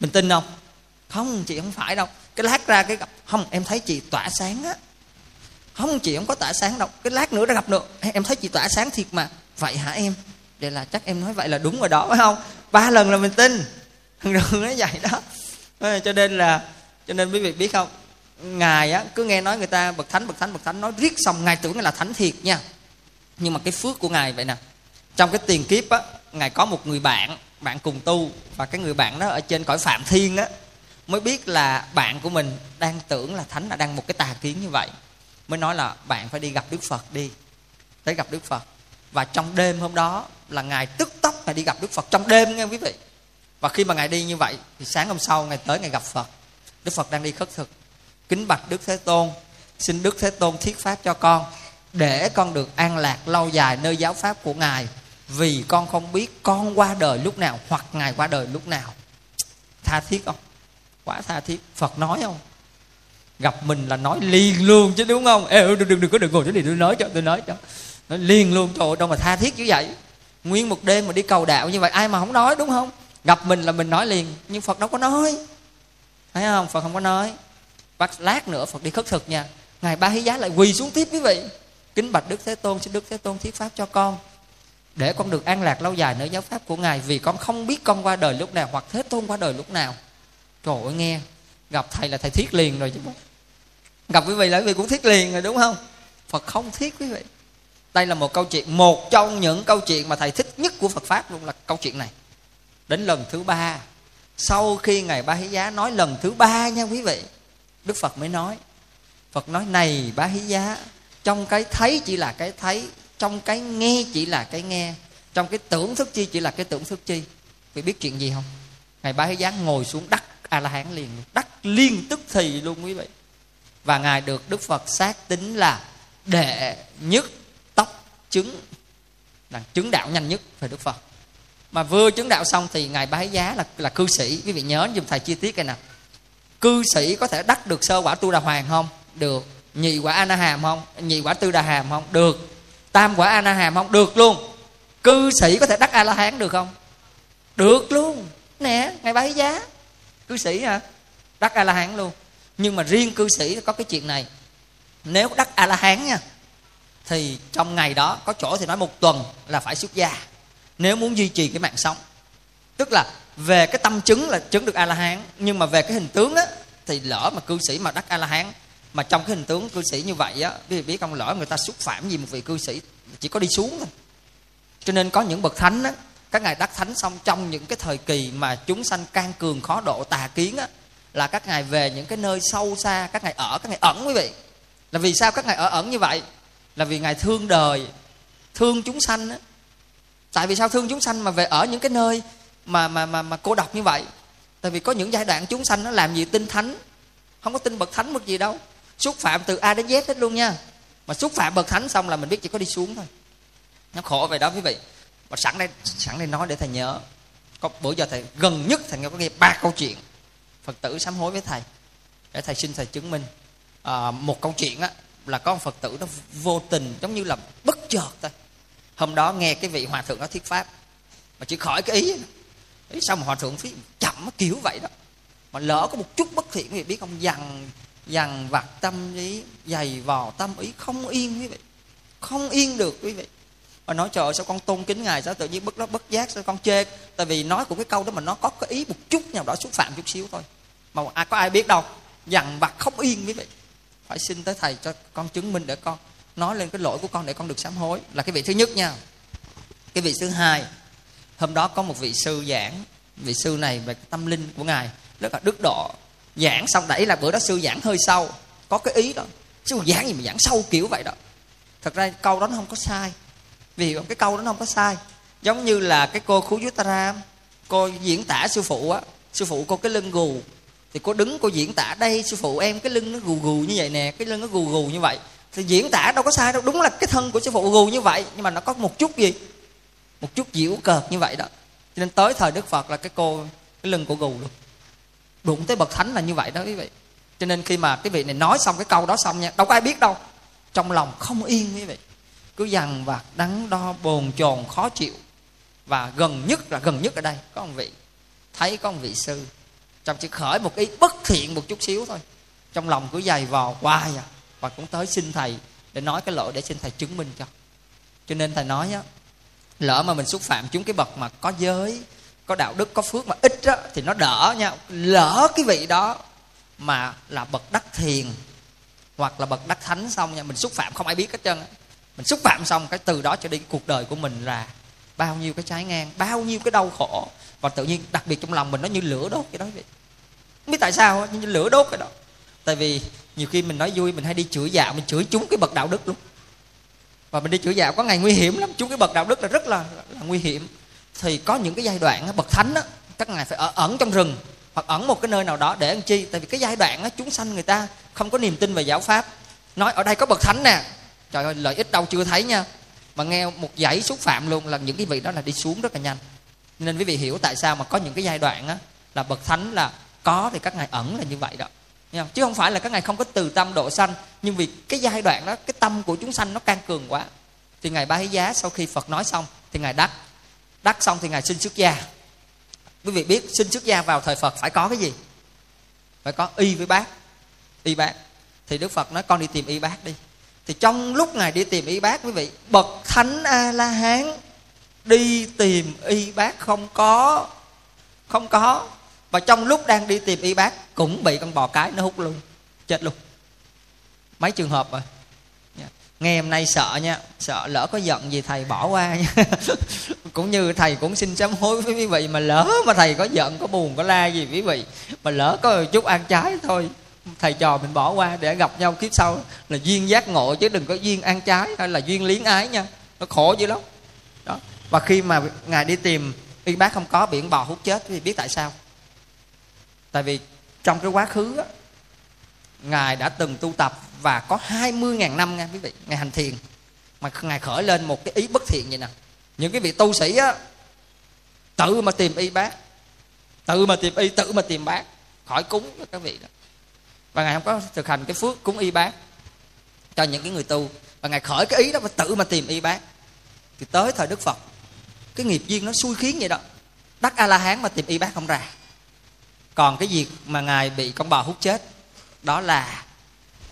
Mình tin không? Không, chị không phải đâu. Cái lát ra cái gặp không, em thấy chị tỏa sáng á. Không, chị không có tỏa sáng đâu. Cái lát nữa ra gặp được, em thấy chị tỏa sáng thiệt mà. Vậy hả em? Để là chắc em nói vậy là đúng rồi đó, phải không? Ba lần là mình tin. Đừng nói vậy đó. Cho nên là cho nên quý vị biết không? Ngài á, cứ nghe nói người ta bậc thánh bậc thánh bậc thánh, nói riết xong, ngài tưởng ngài là thánh thiệt nha. Nhưng mà cái phước của ngài vậy nè trong cái tiền kiếp á, ngài có một người bạn bạn cùng tu, và cái người bạn đó ở trên cõi phạm thiên á, mới biết là bạn của mình đang tưởng là thánh là đang một cái tà kiến như vậy, mới nói là bạn phải đi gặp đức phật đi, tới gặp đức phật. Và trong đêm hôm đó là ngài tức tốc ngài đi gặp đức phật trong đêm nghe quý vị? Và khi mà ngài đi như vậy thì sáng hôm sau ngài tới ngài gặp phật. Đức phật đang đi khất thực. Kính bạch đức thế tôn, xin đức thế tôn thiết pháp cho con, để con được an lạc lâu dài nơi giáo pháp của ngài vì con không biết con qua đời lúc nào hoặc ngài qua đời lúc nào. Tha thiết không? Quá tha thiết. Phật nói không? Gặp mình là nói liền luôn chứ đúng không? Ê, đừng, đừng, đừng có đừng ngồi chỗ này tôi nói cho tôi nói cho. Nói liền luôn trời ơi đâu mà tha thiết như vậy. Nguyên một đêm mà đi cầu đạo như vậy ai mà không nói đúng không? Gặp mình là mình nói liền nhưng phật đâu có nói. Thấy không? Phật không có nói. Bắt lát nữa phật đi khất thực nha. Ngài ba hí giá lại quỳ xuống tiếp quý vị. Kính bạch đức thế tôn xin đức thế tôn thiết pháp cho con để con được an lạc lâu dài nơi giáo pháp của ngài, vì con không biết con qua đời lúc nào hoặc thế tôn qua đời lúc nào. Trời ơi, nghe, gặp thầy là thầy thiết liền rồi chứ gặp quý vị là quý vị cũng thiết liền rồi, đúng không? Phật không thiết quý vị. Đây là một câu chuyện, một trong những câu chuyện mà thầy thích nhất của phật pháp luôn là câu chuyện này. Đến lần thứ ba, sau khi ngài ba hí giá nói lần thứ ba nha quý vị, đức phật mới nói, phật nói, này ba hí giá, trong cái thấy chỉ là cái thấy trong cái nghe chỉ là cái nghe, trong cái tưởng thức chi chỉ là cái tưởng thức chi. Vì biết chuyện gì không? Ngài ba thế gián ngồi xuống đắc a la hán liền. Đắc liên tức thì luôn quý vị. Và ngài được đức phật xác tính là đệ nhất tóc chứng, là chứng đạo nhanh nhất về đức phật. Mà vừa chứng đạo xong thì ngài bái giá là là cư sĩ. Quý vị nhớ dùm thầy chi tiết cái nào cư sĩ có thể đắc được sơ quả tu đà hoàng không? Được. Nhị quả a na hàm không? Nhị quả tư đà hàm không? Được tam quả a na hàm không? Được luôn. Cư sĩ có thể đắc a la hán được không? Được luôn. Nè, ngài bái giá. Cư sĩ hả? Đắc a la hán luôn. Nhưng mà riêng cư sĩ có cái chuyện này. Nếu đắc a la hán nha, thì trong ngày đó có chỗ thì nói một tuần là phải xuất gia. Nếu muốn duy trì cái mạng sống. Tức là về cái tâm chứng là chứng được a la hán nhưng mà về cái hình tướng á, thì lỡ mà cư sĩ mà đắc a la hán mà trong cái hình tướng cư sĩ như vậy á, quý vị biết không, lỡ người ta xúc phạm gì một vị cư sĩ, chỉ có đi xuống thôi. Cho nên có những bậc thánh á, các ngài đắc thánh xong trong những cái thời kỳ mà chúng sanh can cường khó độ tà kiến á, là các ngài về những cái nơi sâu xa, các ngài ở, các ngài ẩn quý vị. Là vì sao các ngài ở ẩn như vậy? Là vì ngài thương đời, thương chúng sanh á. Tại vì sao thương chúng sanh mà về ở những cái nơi mà mà mà mà cô độc như vậy? Tại vì có những giai đoạn chúng sanh nó làm gì tin thánh? Không có tin bậc thánh một gì đâu xúc phạm từ a đến z hết luôn nha. Mà xúc phạm bậc thánh xong là mình biết chỉ có đi xuống thôi. Nó khổ về đó quý vị. Mà sẵn đây sẵn đây nói để thầy nhớ. Có bữa giờ thầy gần nhất thầy nghe có nghe ba câu chuyện. Phật tử sám hối với thầy. Để thầy xin thầy chứng minh. À, một câu chuyện á là có một phật tử nó vô tình giống như là bất chợt thôi. Hôm đó nghe cái vị hòa thượng nó thuyết pháp mà chỉ khỏi cái ý ý sao mà hòa thượng phí chậm kiểu vậy đó. Mà lỡ có một chút bất thiện thì biết không dằn dằn vặt tâm lý, dày vò tâm ý không yên quý vị. Không yên được quý vị. Mà nói trời ơi, sao con tôn kính ngài sao tự nhiên bất đó bất giác sao con chê? Tại vì nói của cái câu đó mà nó có cái ý một chút nào đó xúc phạm chút xíu thôi. Mà ai có ai biết đâu. Dằn vặt không yên quý vị. Phải xin tới thầy cho con chứng minh để con nói lên cái lỗi của con để con được sám hối. Là cái vị thứ nhất nha. Cái vị thứ hai hôm đó có một vị sư giảng vị sư này về tâm linh của ngài rất là đức độ giảng xong đấy là bữa đó sư giảng hơi sâu. Có cái ý đó. Sư giảng gì mà giảng sâu kiểu vậy đó. Thật ra câu đó nó không có sai. Vì cái câu đó nó không có sai. Giống như là cái cô khú Ram, cô diễn tả sư phụ á, sư phụ cô cái lưng gù. Thì cô đứng, cô diễn tả, đây, sư phụ em, cái lưng nó gù gù như vậy nè, cái lưng nó gù gù như vậy. Thì diễn tả đâu có sai đâu, đúng là cái thân của sư phụ gù như vậy, nhưng mà nó có một chút gì? Một chút diễu cợt như vậy đó. Cho nên tới thời đức phật là cái cô, cái lưng của gù luôn đụng tới bậc thánh là như vậy đó, quý vị. Cho nên khi mà cái vị này nói xong cái câu đó xong nha, đâu có ai biết đâu. Trong lòng không yên, quý vị. Cứ dằn vặt, đắn đo, bồn chồn, khó chịu. Và gần nhất là gần nhất ở đây, có một vị. Thấy có một vị sư. Trong chỉ khởi một ý bất thiện một chút xíu thôi. Trong lòng cứ dày vò, hoài à. Và cũng tới xin thầy để nói cái lỗi để xin thầy chứng minh cho. Cho nên thầy nói á, lỡ mà mình xúc phạm chúng cái bậc mà có giới có đạo đức có phước mà ít á thì nó đỡ nha. Lỡ cái vị đó mà là bậc đắc thiền hoặc là bậc đắc thánh xong nha mình xúc phạm không ai biết hết trơn mình xúc phạm xong cái từ đó cho đi cuộc đời của mình là bao nhiêu cái trái ngang bao nhiêu cái đau khổ. Và tự nhiên đặc biệt trong lòng mình nó như lửa đốt cái đó vậy. Không biết tại sao như lửa đốt cái đó. Tại vì nhiều khi mình nói vui mình hay đi chửi dạo mình chửi chúng cái bậc đạo đức luôn và mình đi chửi dạo có ngày nguy hiểm lắm. Chúng cái bậc đạo đức là rất là, là nguy hiểm thì có những cái giai đoạn bậc thánh đó các ngài phải ở ẩn trong rừng hoặc ẩn một cái nơi nào đó để ăn chi? Tại vì cái giai đoạn đó, chúng sanh người ta không có niềm tin về giáo pháp. Nói ở đây có bậc thánh nè. Trời ơi lợi ích đâu chưa thấy nha. Mà nghe một dãy xúc phạm luôn là những cái vị đó là đi xuống rất là nhanh. Nên quý vị hiểu tại sao mà có những cái giai đoạn á là bậc thánh là có thì các ngài ẩn là như vậy đó. Chứ không phải là các ngài không có từ tâm độ sanh nhưng vì cái giai đoạn đó cái tâm của chúng sanh nó can cường quá. Thì ngài ba hí giá sau khi phật nói xong thì ngài đắc đắc xong thì ngài xin xuất gia. Quý vị biết xin xuất gia vào thời phật phải có cái gì? Phải có y với bác. Y bác. Thì đức phật nói, con đi tìm y bác đi. Thì trong lúc ngài đi tìm y bác, quý vị, bậc thánh a la hán đi tìm y bác không có không có. Và trong lúc đang đi tìm y bác cũng bị con bò cái nó hút luôn, chết luôn. Mấy trường hợp rồi nghe hôm nay sợ nha sợ lỡ có giận gì thầy bỏ qua nha. Cũng như thầy cũng xin sám hối với quý vị mà lỡ mà thầy có giận có buồn có la gì quý vị mà lỡ có chút ăn trái thôi thầy trò mình bỏ qua để gặp nhau kiếp sau. Là duyên giác ngộ chứ đừng có duyên ăn trái hay là duyên liếng ái nha nó khổ dữ lắm. Đó. Và khi mà ngài đi tìm y bác không có biển bò hút chết thì biết tại sao? Tại vì trong cái quá khứ á, ngài đã từng tu tập và có 20.000 năm nha quý vị ngài hành thiền. Mà ngài khởi lên một cái ý bất thiện vậy nè. Những cái vị tu sĩ á, tự mà tìm y bác. Tự mà tìm y, tự mà tìm bác. Khỏi cúng cho các vị đó. Và ngài không có thực hành cái phước cúng y bác cho những cái người tu. Và ngài khởi cái ý đó mà tự mà tìm y bác. Thì tới thời đức phật, cái nghiệp duyên nó xui khiến vậy đó. Đắc a la hán mà tìm y bác không ra. Còn cái việc mà ngài bị con bò hút chết, đó là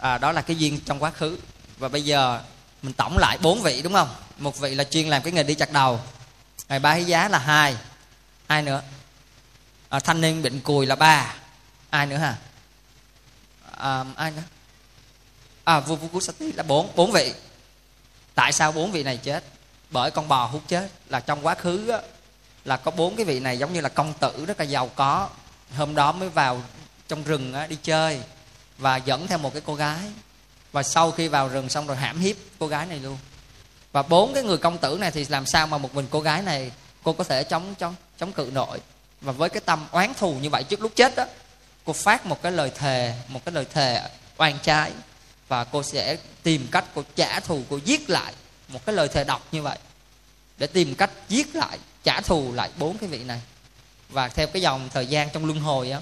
à, đó là cái duyên trong quá khứ. Và bây giờ mình tổng lại bốn vị đúng không? Một vị là chuyên làm cái nghề đi chặt đầu. Ngày ba giá là hai. Ai nữa? À, thanh niên bệnh cùi là ba. Ai nữa hả? À, ai nữa? À vua vua Kusati là bốn. Bốn vị. Tại sao bốn vị này chết? Bởi con bò hút chết. Là trong quá khứ á, là có bốn cái vị này giống như là công tử rất là giàu có. Hôm đó mới vào trong rừng á, đi chơi và dẫn theo một cái cô gái. Và sau khi vào rừng xong rồi hãm hiếp cô gái này luôn. Và bốn cái người công tử này thì làm sao mà một mình cô gái này cô có thể chống chống chống cự nổi. Và với cái tâm oán thù như vậy trước lúc chết đó, cô phát một cái lời thề, một cái lời thề oan trái. Và cô sẽ tìm cách cô trả thù, cô giết lại một cái lời thề độc như vậy. Để tìm cách giết lại, trả thù lại bốn cái vị này. Và theo cái dòng thời gian trong luân hồi á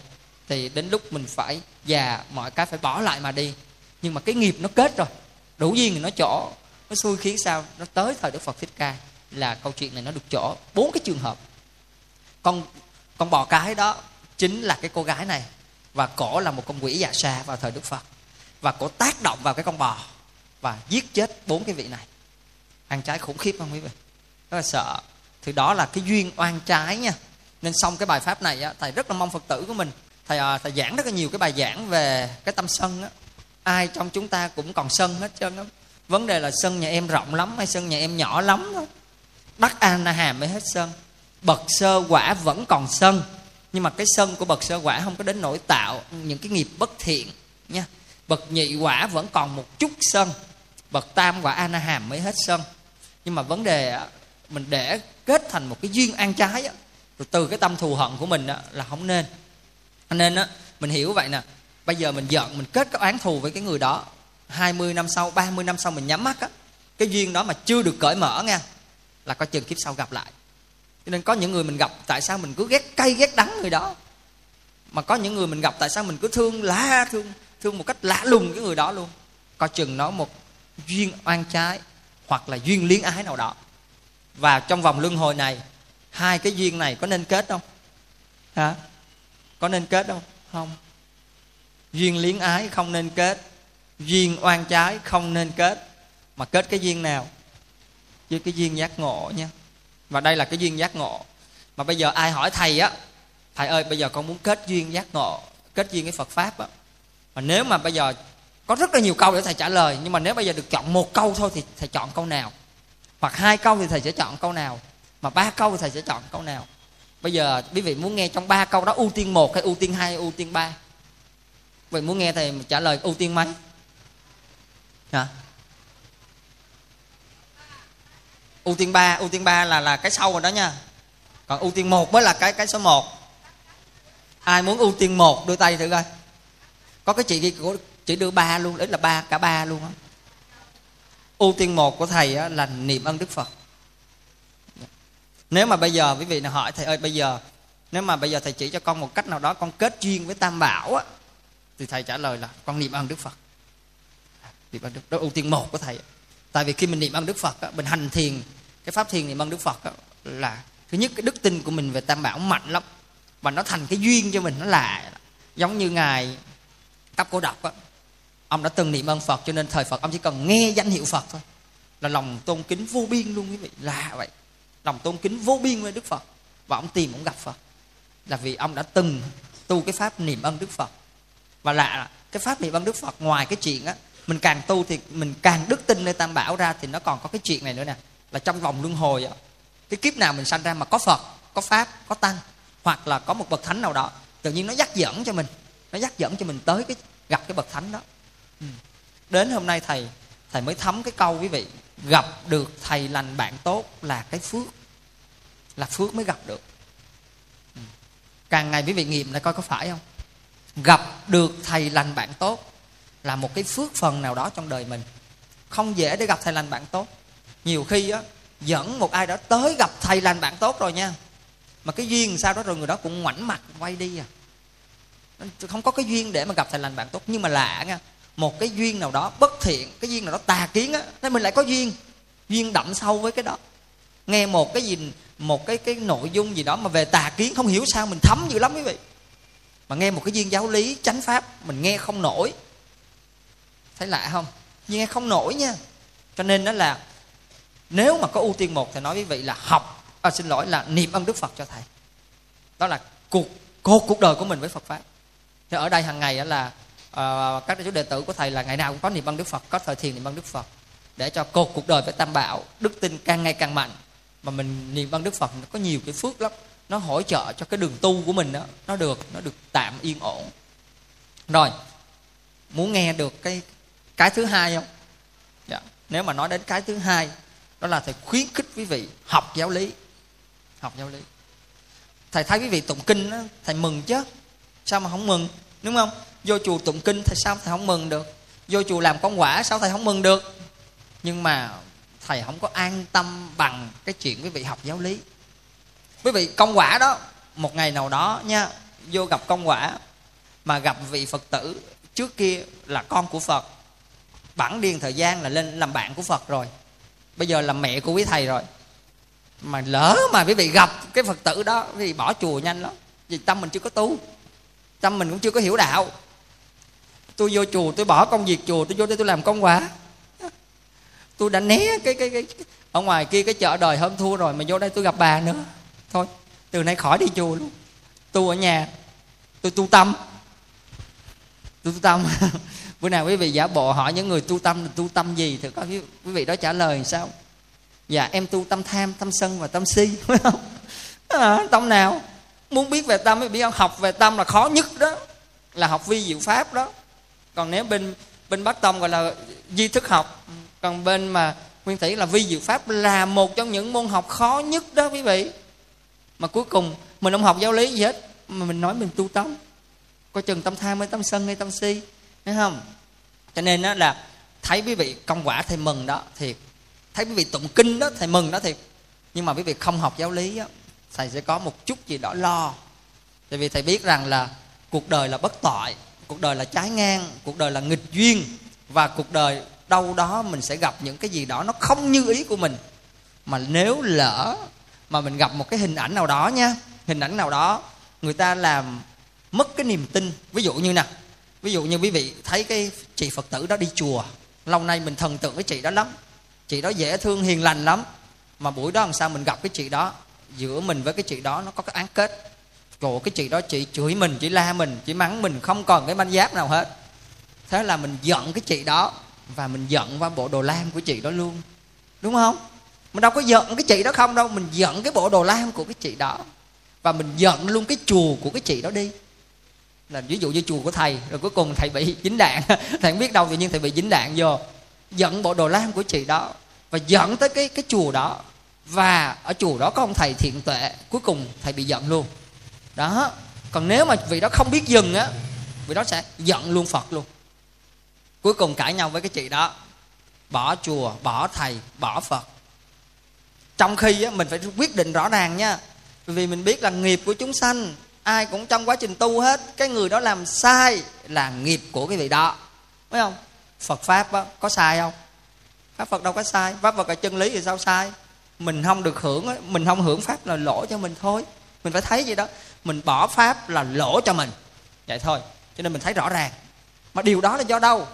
thì đến lúc mình phải già mọi cái phải bỏ lại mà đi. Nhưng mà cái nghiệp nó kết rồi. Đủ duyên thì nó chỗ. Nó xui khiến sao? Nó tới thời đức phật thích ca là câu chuyện này nó được chỗ. Bốn cái trường hợp. Con con bò cái đó chính là cái cô gái này và cổ là một con quỷ già xa vào thời đức phật. Và cổ tác động vào cái con bò và giết chết bốn cái vị này. Ăn trái khủng khiếp không quý vị? Rất là sợ. Thì đó là cái duyên oan trái nha. Nên xong cái bài pháp này á, thầy rất là mong phật tử của mình thầy à, thầy giảng rất là nhiều cái bài giảng về cái tâm sân á. Ai trong chúng ta cũng còn sân hết trơn á. Vấn đề là sân nhà em rộng lắm hay sân nhà em nhỏ lắm thôi đắc an na hàm mới hết sân. Bậc sơ quả vẫn còn sân. Nhưng mà cái sân của bậc sơ quả không có đến nỗi tạo những cái nghiệp bất thiện nha. Bậc nhị quả vẫn còn một chút sân. Bậc tam quả a na hàm mới hết sân. Nhưng mà vấn đề mình để kết thành một cái duyên an trái rồi từ cái tâm thù hận của mình là không nên nên á, mình hiểu vậy nè. Bây giờ mình giận, mình kết cái oán thù với cái người đó. 20 năm sau 30 năm sau mình nhắm mắt á, cái duyên đó mà chưa được cởi mở nha là có chừng kiếp sau gặp lại. Cho nên có những người mình gặp, tại sao mình cứ ghét cay, ghét đắng người đó? Mà có những người mình gặp, tại sao mình cứ thương lá thương thương một cách lạ lùng cái người đó luôn? Coi chừng nó một duyên oan trái, hoặc là duyên liếng ái nào đó. Và trong vòng luân hồi này, hai cái duyên này có nên kết không? Hả? Có nên kết không? Không. Duyên liếng ái không nên kết. Duyên oan trái không nên kết. Mà kết cái duyên nào? Với cái duyên giác ngộ nha. Và đây là cái duyên giác ngộ. Mà bây giờ ai hỏi thầy á, thầy ơi, bây giờ con muốn kết duyên giác ngộ, kết duyên cái phật pháp á? Mà nếu mà bây giờ có rất là nhiều câu để thầy trả lời, nhưng mà nếu bây giờ được chọn một câu thôi thì thầy chọn câu nào? Hoặc hai câu thì thầy sẽ chọn câu nào? Mà ba câu thì thầy sẽ chọn câu nào? Bây giờ quý vị muốn nghe trong ba câu đó ưu tiên một hay ưu tiên hai hay ưu tiên ba? Vậy muốn nghe thầy trả lời ưu tiên mấy? Hả? Ưu tiên ba ưu tiên ba là là cái sau rồi đó nha. Còn ưu tiên một mới là cái cái số một. Ai muốn ưu tiên một đưa tay thử coi. Có cái chị kia chỉ đưa ba luôn đấy là ba cả ba luôn á. Ưu tiên một của thầy á, là niệm ân đức phật nếu mà bây giờ quý vị nào hỏi thầy ơi bây giờ nếu mà bây giờ thầy chỉ cho con một cách nào đó con kết duyên với tam bảo á thì thầy trả lời là con niệm ơn đức phật. Niệm ơn đức đó ưu tiên một của thầy. Tại vì khi mình niệm ơn đức phật á, mình hành thiền cái pháp thiền niệm ơn đức phật á, là thứ nhất cái đức tin của mình về tam bảo mạnh lắm và nó thành cái duyên cho mình nó là giống như ngài cấp cô độc á. Ông đã từng niệm ơn phật cho nên thời phật ông chỉ cần nghe danh hiệu phật thôi là lòng tôn kính vô biên luôn quý vị. Là vậy lòng tôn kính vô biên với đức phật. Và ông tìm, ông gặp phật. Là vì ông đã từng tu cái pháp niệm ân đức phật. Và lạ cái pháp niệm ân đức phật ngoài cái chuyện á, mình càng tu thì mình càng đức tin nơi tam bảo ra thì nó còn có cái chuyện này nữa nè. Là trong vòng luân hồi á, cái kiếp nào mình sanh ra mà có phật, có pháp, có tăng, hoặc là có một bậc thánh nào đó, tự nhiên nó dắt dẫn cho mình, nó dắt dẫn cho mình tới cái, gặp cái bậc thánh đó. Ừ. Đến hôm nay thầy thầy mới thấm cái câu quý vị gặp được thầy lành bạn tốt là cái phước, là phước mới gặp được. Ừ. Càng ngày quý vị nghiệm lại coi có phải không? Gặp được thầy lành bạn tốt là một cái phước phần nào đó trong đời mình. Không dễ để gặp thầy lành bạn tốt. Nhiều khi á, dẫn một ai đó tới gặp thầy lành bạn tốt rồi nha, mà cái duyên sao đó rồi người đó cũng ngoảnh mặt quay đi à. Không có cái duyên để mà gặp thầy lành bạn tốt. Nhưng mà lạ nha một cái duyên nào đó bất thiện cái duyên nào đó tà kiến á nên mình lại có duyên. Duyên đậm sâu với cái đó. Nghe một cái gì một cái cái nội dung gì đó mà về tà kiến không hiểu sao mình thấm dữ lắm quý vị. Mà nghe một cái duyên giáo lý chánh pháp mình nghe không nổi. Thấy lạ không? Nhưng nghe không nổi nha. Cho nên nó là nếu mà có ưu tiên một thì nói với vị là học. À, xin lỗi là niệm ân đức phật cho thầy. Đó là cuộc cột cuộc đời của mình với phật pháp. Thì ở đây hàng ngày là Ờ, các chú đệ tử của thầy là ngày nào cũng có niệm văn đức phật có thời thiền niệm văn đức phật để cho cột cuộc đời với tam bảo đức tin càng ngày càng mạnh. Mà mình niệm văn đức phật nó có nhiều cái phước lắm. Nó hỗ trợ cho cái đường tu của mình đó nó được nó được tạm yên ổn. Rồi muốn nghe được cái cái thứ hai không? Dạ. nếu mà nói đến cái thứ hai đó là thầy khuyến khích quý vị học giáo lý. Học giáo lý. Thầy thấy quý vị tụng kinh đó, thầy mừng chứ? Sao mà không mừng? Đúng không? Vô chùa tụng kinh thầy sao thầy không mừng được? Vô chùa làm công quả sao thầy không mừng được? Nhưng mà thầy không có an tâm bằng cái chuyện quý vị học giáo lý. Quý vị công quả đó, một ngày nào đó nha, vô gặp công quả mà gặp vị phật tử trước kia là con của phật. Bản điên thời gian là lên làm bạn của phật rồi. Bây giờ là mẹ của quý thầy rồi. Mà lỡ mà quý vị gặp cái phật tử đó thì bỏ chùa nhanh lắm. Vì tâm mình chưa có tu, tâm mình cũng chưa có hiểu đạo tôi vô chùa tôi bỏ công việc chùa tôi vô đây tôi làm công quả. Tôi đã né cái cái cái ở ngoài kia cái chợ đời hơn thua rồi mà vô đây tôi gặp bà nữa. Thôi từ nay khỏi đi chùa luôn. Tu ở nhà tôi tu tâm. Tôi tu tâm. Bữa nào quý vị giả bộ hỏi những người tu tâm là tu tâm gì thì có quý, quý vị đó trả lời sao? Dạ em tu tâm tham tâm sân và tâm si. Phải không à, tâm nào? Muốn biết về tâm biết không? Học về tâm là khó nhất đó. Là học vi diệu pháp đó còn nếu bên bên bát tông gọi là di thức học còn bên mà nguyên thủy là vi diệu pháp là một trong những môn học khó nhất đó quý vị. Mà cuối cùng mình không học giáo lý gì hết mà mình nói mình tu tâm coi chừng tâm tham hay tâm sân hay tâm si thấy không? Cho nên đó là thấy quý vị công quả thầy mừng đó thiệt thấy quý vị tụng kinh đó thầy mừng đó thiệt nhưng mà quý vị không học giáo lý đó, thầy sẽ có một chút gì đó lo. Tại vì thầy biết rằng là cuộc đời là bất tội cuộc đời là trái ngang, cuộc đời là nghịch duyên, và cuộc đời đâu đó mình sẽ gặp những cái gì đó nó không như ý của mình. Mà nếu lỡ mà mình gặp một cái hình ảnh nào đó nha, hình ảnh nào đó người ta làm mất cái niềm tin. Ví dụ như nè, ví dụ như quý vị thấy cái chị phật tử đó đi chùa, lâu nay mình thần tượng cái chị đó lắm. Chị đó dễ thương hiền lành lắm. Mà buổi đó làm sao mình gặp cái chị đó? Giữa mình với cái chị đó nó có cái án kết. Trời cái chị đó chị chửi mình, Chị la mình, Chị mắng mình, Không còn cái manh giáp nào hết. Thế là mình giận cái chị đó Và mình giận qua bộ đồ lam của chị đó luôn. Đúng không? Mình đâu có giận cái chị đó không đâu, Mình giận cái bộ đồ lam của cái chị đó. Và mình giận luôn cái chùa của cái chị đó đi. Là ví dụ như chùa của thầy, rồi cuối cùng thầy bị dính đạn. Thầy không biết đâu, tự nhiên thầy bị dính đạn vô. Giận bộ đồ lam của chị đó và giận tới cái cái chùa đó. Và ở chùa đó có ông thầy thiện tuệ, cuối cùng thầy bị giận luôn đó. Còn nếu mà vị đó không biết dừng á vị đó sẽ giận luôn phật luôn. Cuối cùng cãi nhau với cái chị đó. Bỏ chùa bỏ thầy bỏ phật. Trong khi á, mình phải quyết định rõ ràng nha. Vì mình biết là nghiệp của chúng sanh ai cũng trong quá trình tu hết cái người đó làm sai là nghiệp của cái vị đó. Phải không? Phật pháp á, có sai không? Pháp phật đâu có sai. Pháp phật là chân lý thì sao sai? Mình không được hưởng mình không hưởng pháp là lỗ cho mình thôi. Mình phải thấy gì đó mình bỏ pháp là lỗ cho mình. Vậy thôi, cho nên mình thấy rõ ràng. Mà điều đó là do đâu?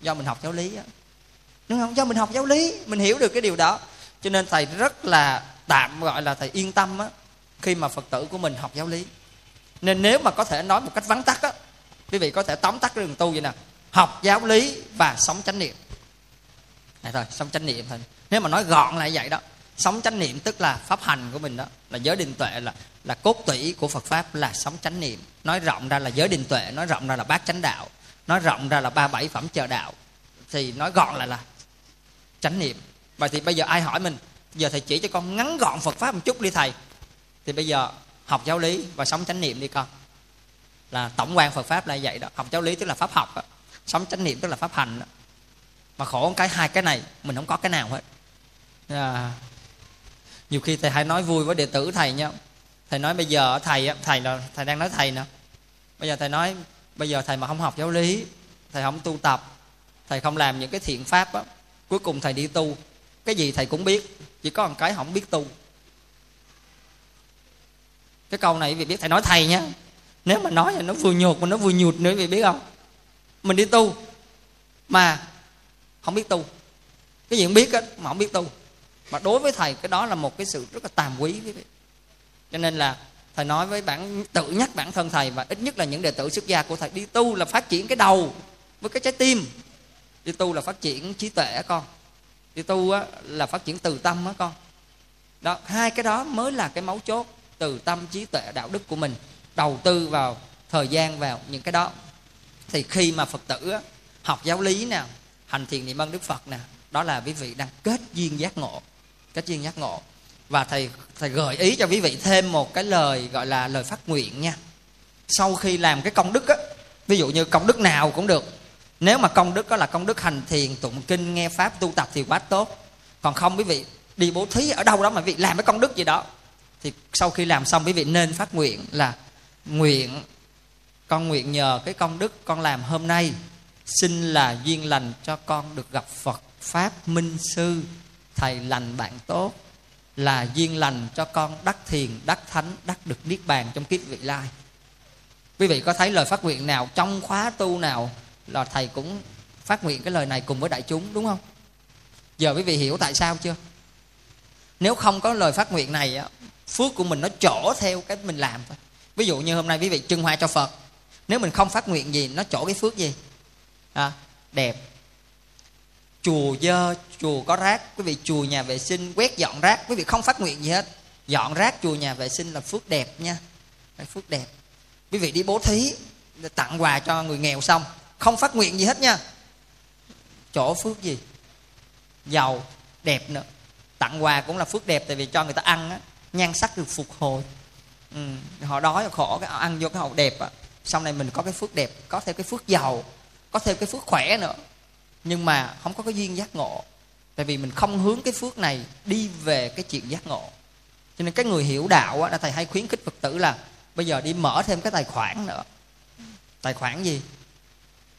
Do mình học giáo lý á. Đúng không? Do mình học giáo lý, mình hiểu được cái điều đó. Cho nên thầy rất là tạm gọi là thầy yên tâm á, khi mà phật tử của mình học giáo lý. Nên nếu mà có thể nói một cách vắn tắt á, quý vị có thể tóm tắt cái đường tu vậy nè. Học giáo lý và sống chánh niệm. Này thôi, sống chánh niệm thôi. Nếu mà nói gọn là vậy đó sống chánh niệm tức là pháp hành của mình đó là giới định tuệ là là cốt tủy của Phật pháp là sống chánh niệm. Nói rộng ra là giới định tuệ nói rộng ra là bát chánh đạo nói rộng ra là ba bảy phẩm chờ đạo. Thì nói gọn lại là chánh niệm. Vậy thì bây giờ ai hỏi mình giờ thầy chỉ cho con ngắn gọn Phật pháp một chút đi thầy. Thì bây giờ học giáo lý và sống chánh niệm đi con. Là tổng quan Phật pháp là vậy đó. Học giáo lý tức là pháp học đó. sống chánh niệm tức là pháp hành đó. mà khổ cái hai cái này mình không có cái nào hết. À, nhiều khi thầy hay nói vui với đệ tử thầy nha thầy nói bây giờ thầy thầy là thầy đang nói thầy nè. Bây giờ thầy nói, bây giờ thầy mà không học giáo lý, thầy không tu tập, thầy không làm những cái thiện pháp á, cuối cùng thầy đi tu. Cái gì thầy cũng biết, chỉ có một cái không biết tu. Cái câu này vì biết thầy nói thầy nhá. Nếu mà nói là nó vừa nhột, mà nó vừa nhụt nữa, vì biết không? Mình đi tu, mà không biết tu. Cái gì cũng biết á, mà không biết tu mà đối với thầy cái đó là một cái sự rất là tàm quý quý vị. Cho nên là thầy nói với bản tự nhắc bản thân thầy và ít nhất là những đệ tử xuất gia của thầy đi tu là phát triển cái đầu với cái trái tim. Đi tu là phát triển trí tuệ con. Đi tu á, là phát triển từ tâm á con. Đó hai cái đó mới là cái mấu chốt từ tâm trí tuệ đạo đức của mình. Đầu tư vào thời gian vào những cái đó. Thì khi mà phật tử á, học giáo lý nào hành thiền niệm ơn đức phật nè đó là quý vị đang kết duyên giác ngộ cái duyên giác ngộ. Và thầy thầy gợi ý cho quý vị thêm một cái lời gọi là lời phát nguyện nha. Sau khi làm cái công đức á, ví dụ như công đức nào cũng được. Nếu mà công đức đó là công đức hành thiền, tụng kinh, nghe pháp, tu tập thì quá tốt. Còn không quý vị đi bố thí ở đâu đó mà quý vị làm cái công đức gì đó, thì sau khi làm xong quý vị nên phát nguyện là nguyện, con nguyện nhờ cái công đức con làm hôm nay. Xin là duyên lành cho con được gặp phật pháp minh sư thầy lành bạn tốt là duyên lành cho con đắc thiền đắc thánh đắc được niết bàn trong kiếp vị lai. Quý vị có thấy lời phát nguyện nào trong khóa tu nào là thầy cũng phát nguyện cái lời này cùng với đại chúng đúng không? Giờ quý vị hiểu tại sao chưa? Nếu không có lời phát nguyện này phước của mình nó trổ theo cái mình làm thôi. Ví dụ như hôm nay quý vị trưng hoa cho phật nếu mình không phát nguyện gì nó trổ cái phước gì? À, đẹp chùa dơ chùa có rác. Quý vị chùa nhà vệ sinh quét dọn rác. Quý vị không phát nguyện gì hết. Dọn rác chùa nhà vệ sinh là phước đẹp nha. Cái phước đẹp. Quý vị đi bố thí tặng quà cho người nghèo xong. Không phát nguyện gì hết nha. Chỗ phước gì? Giàu đẹp nữa. Tặng quà cũng là phước đẹp tại vì cho người ta ăn á nhan sắc được phục hồi. Ừ, họ đói khổ cái họ ăn vô cái hậu đẹp á. Sau này mình có cái phước đẹp có thêm cái phước giàu có thêm cái phước khỏe nữa nhưng mà không có cái duyên giác ngộ. Tại vì mình không hướng cái phước này đi về cái chuyện giác ngộ. Cho nên cái người hiểu đạo á thầy hay khuyến khích phật tử là bây giờ đi mở thêm cái tài khoản nữa. Tài khoản gì?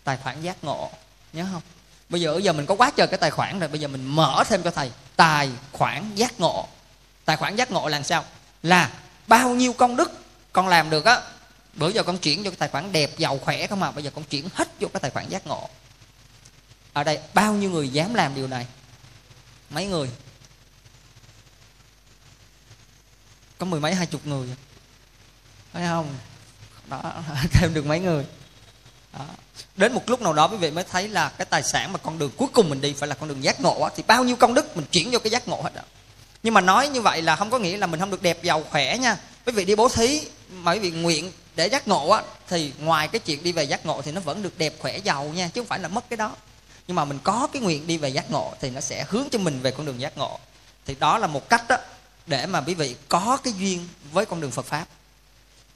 Tài khoản giác ngộ. Nhớ không? Bây giờ bây giờ mình có quá trời cái tài khoản rồi, bây giờ mình mở thêm cho thầy tài khoản giác ngộ. Tài khoản giác ngộ là sao? Là bao nhiêu công đức con làm được á. Bữa giờ con chuyển vô cái tài khoản đẹp, giàu khỏe không mà bây giờ con chuyển hết vô cái tài khoản giác ngộ ở đây bao nhiêu người dám làm điều này? Mấy người? Có mười mấy hai chục người. Phải không? Đó thêm được mấy người. Đó. đến một lúc nào đó quý vị mới thấy là cái tài sản mà con đường cuối cùng mình đi phải là con đường giác ngộ á, thì bao nhiêu công đức mình chuyển vô cái giác ngộ hết đó nhưng mà nói như vậy là không có nghĩa là mình không được đẹp giàu khỏe nha. Quý vị đi bố thí mà quý vị nguyện để giác ngộ á thì ngoài cái chuyện đi về giác ngộ thì nó vẫn được đẹp khỏe giàu nha chứ không phải là mất cái đó nhưng mà mình có cái nguyện đi về giác ngộ thì nó sẽ hướng cho mình về con đường giác ngộ. Thì đó là một cách đó để mà quý vị có cái duyên với con đường Phật pháp.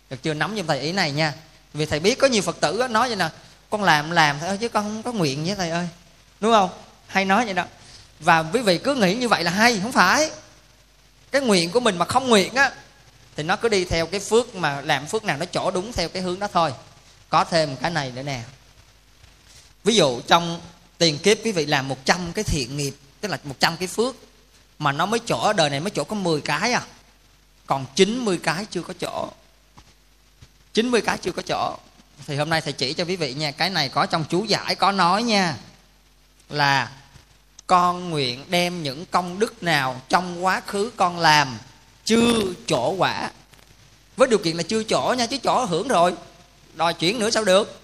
Được chưa? Nắm giùm thầy ý này nha. Vì thầy biết có nhiều Phật tử đó, nói vậy nè con làm làm thôi chứ con không có nguyện với thầy ơi. Đúng không? Hay nói vậy đó. Và quý vị cứ nghĩ như vậy là hay không phải. Cái nguyện của mình mà không nguyện á thì nó cứ đi theo cái phước mà làm phước nào nó chỗ đúng theo cái hướng đó thôi. Có thêm cái này nữa nè. Ví dụ trong tiền kiếp, quý vị làm 100 cái thiện nghiệp, tức là 100 cái phước. Mà nó mới chỗ, đời này mới chỗ có 10 cái à. Còn 90 cái chưa có chỗ. 90 cái chưa có chỗ. Thì hôm nay thầy chỉ cho quý vị nha, cái này có trong chú giải, có nói nha, là con nguyện đem những công đức nào trong quá khứ con làm, chưa chỗ quả. Với điều kiện là chưa chỗ nha, chứ chỗ hưởng rồi. Đòi chuyển nữa sao được?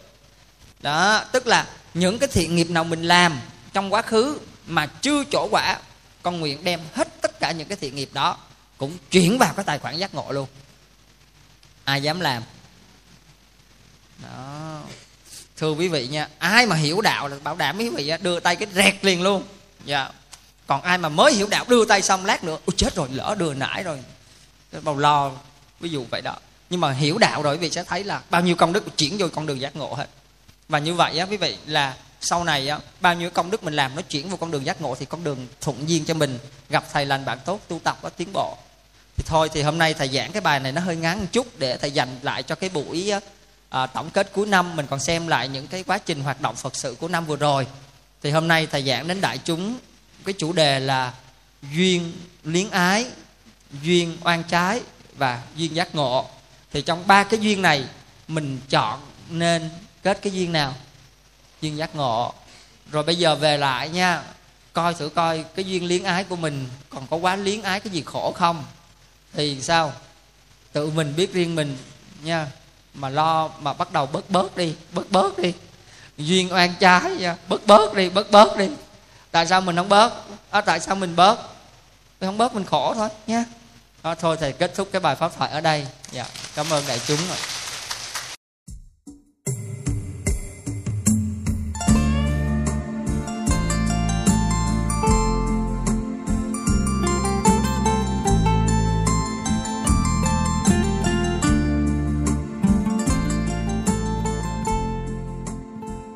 Đó, tức là những cái thiện nghiệp nào mình làm trong quá khứ mà chưa chỗ quả, con nguyện đem hết tất cả những cái thiện nghiệp đó cũng chuyển vào cái tài khoản giác ngộ luôn. Ai dám làm? Đó. Thưa quý vị nha, ai mà hiểu đạo là bảo đảm quý vị đưa tay cái rẹt liền luôn. Dạ. Còn ai mà mới hiểu đạo đưa tay xong lát nữa, ôi, chết rồi, lỡ đưa nãy rồi. Bao lo, ví dụ vậy đó. Nhưng mà hiểu đạo rồi quý vị sẽ thấy là bao nhiêu công đức chuyển vô con đường giác ngộ hết và như vậy á quý vị là sau này á bao nhiêu công đức mình làm nó chuyển vào con đường giác ngộ thì con đường thuận duyên cho mình gặp thầy lành bạn tốt tu tập có tiến bộ. Thì thôi thì hôm nay thầy giảng cái bài này nó hơi ngắn một chút để thầy dành lại cho cái buổi à, tổng kết cuối năm. Mình còn xem lại những cái quá trình hoạt động phật sự của năm vừa rồi. Thì hôm nay thầy giảng đến đại chúng cái chủ đề là duyên liếng ái duyên oan trái và duyên giác ngộ. Thì trong ba cái duyên này mình chọn nên kết cái duyên nào? Duyên giác ngộ. Rồi bây giờ về lại nha. Coi thử coi cái duyên liếng ái của mình còn có quá liếng ái cái gì khổ không? Thì sao? Tự mình biết riêng mình nha. Mà lo mà bắt đầu bớt bớt đi bớt bớt đi. Duyên oan trái nha. Bớt bớt đi bớt bớt đi. Tại sao mình không bớt? À, tại sao mình bớt? Mình không bớt mình khổ thôi nha. À, thôi thầy kết thúc cái bài pháp thoại ở đây. Dạ cảm ơn đại chúng rồi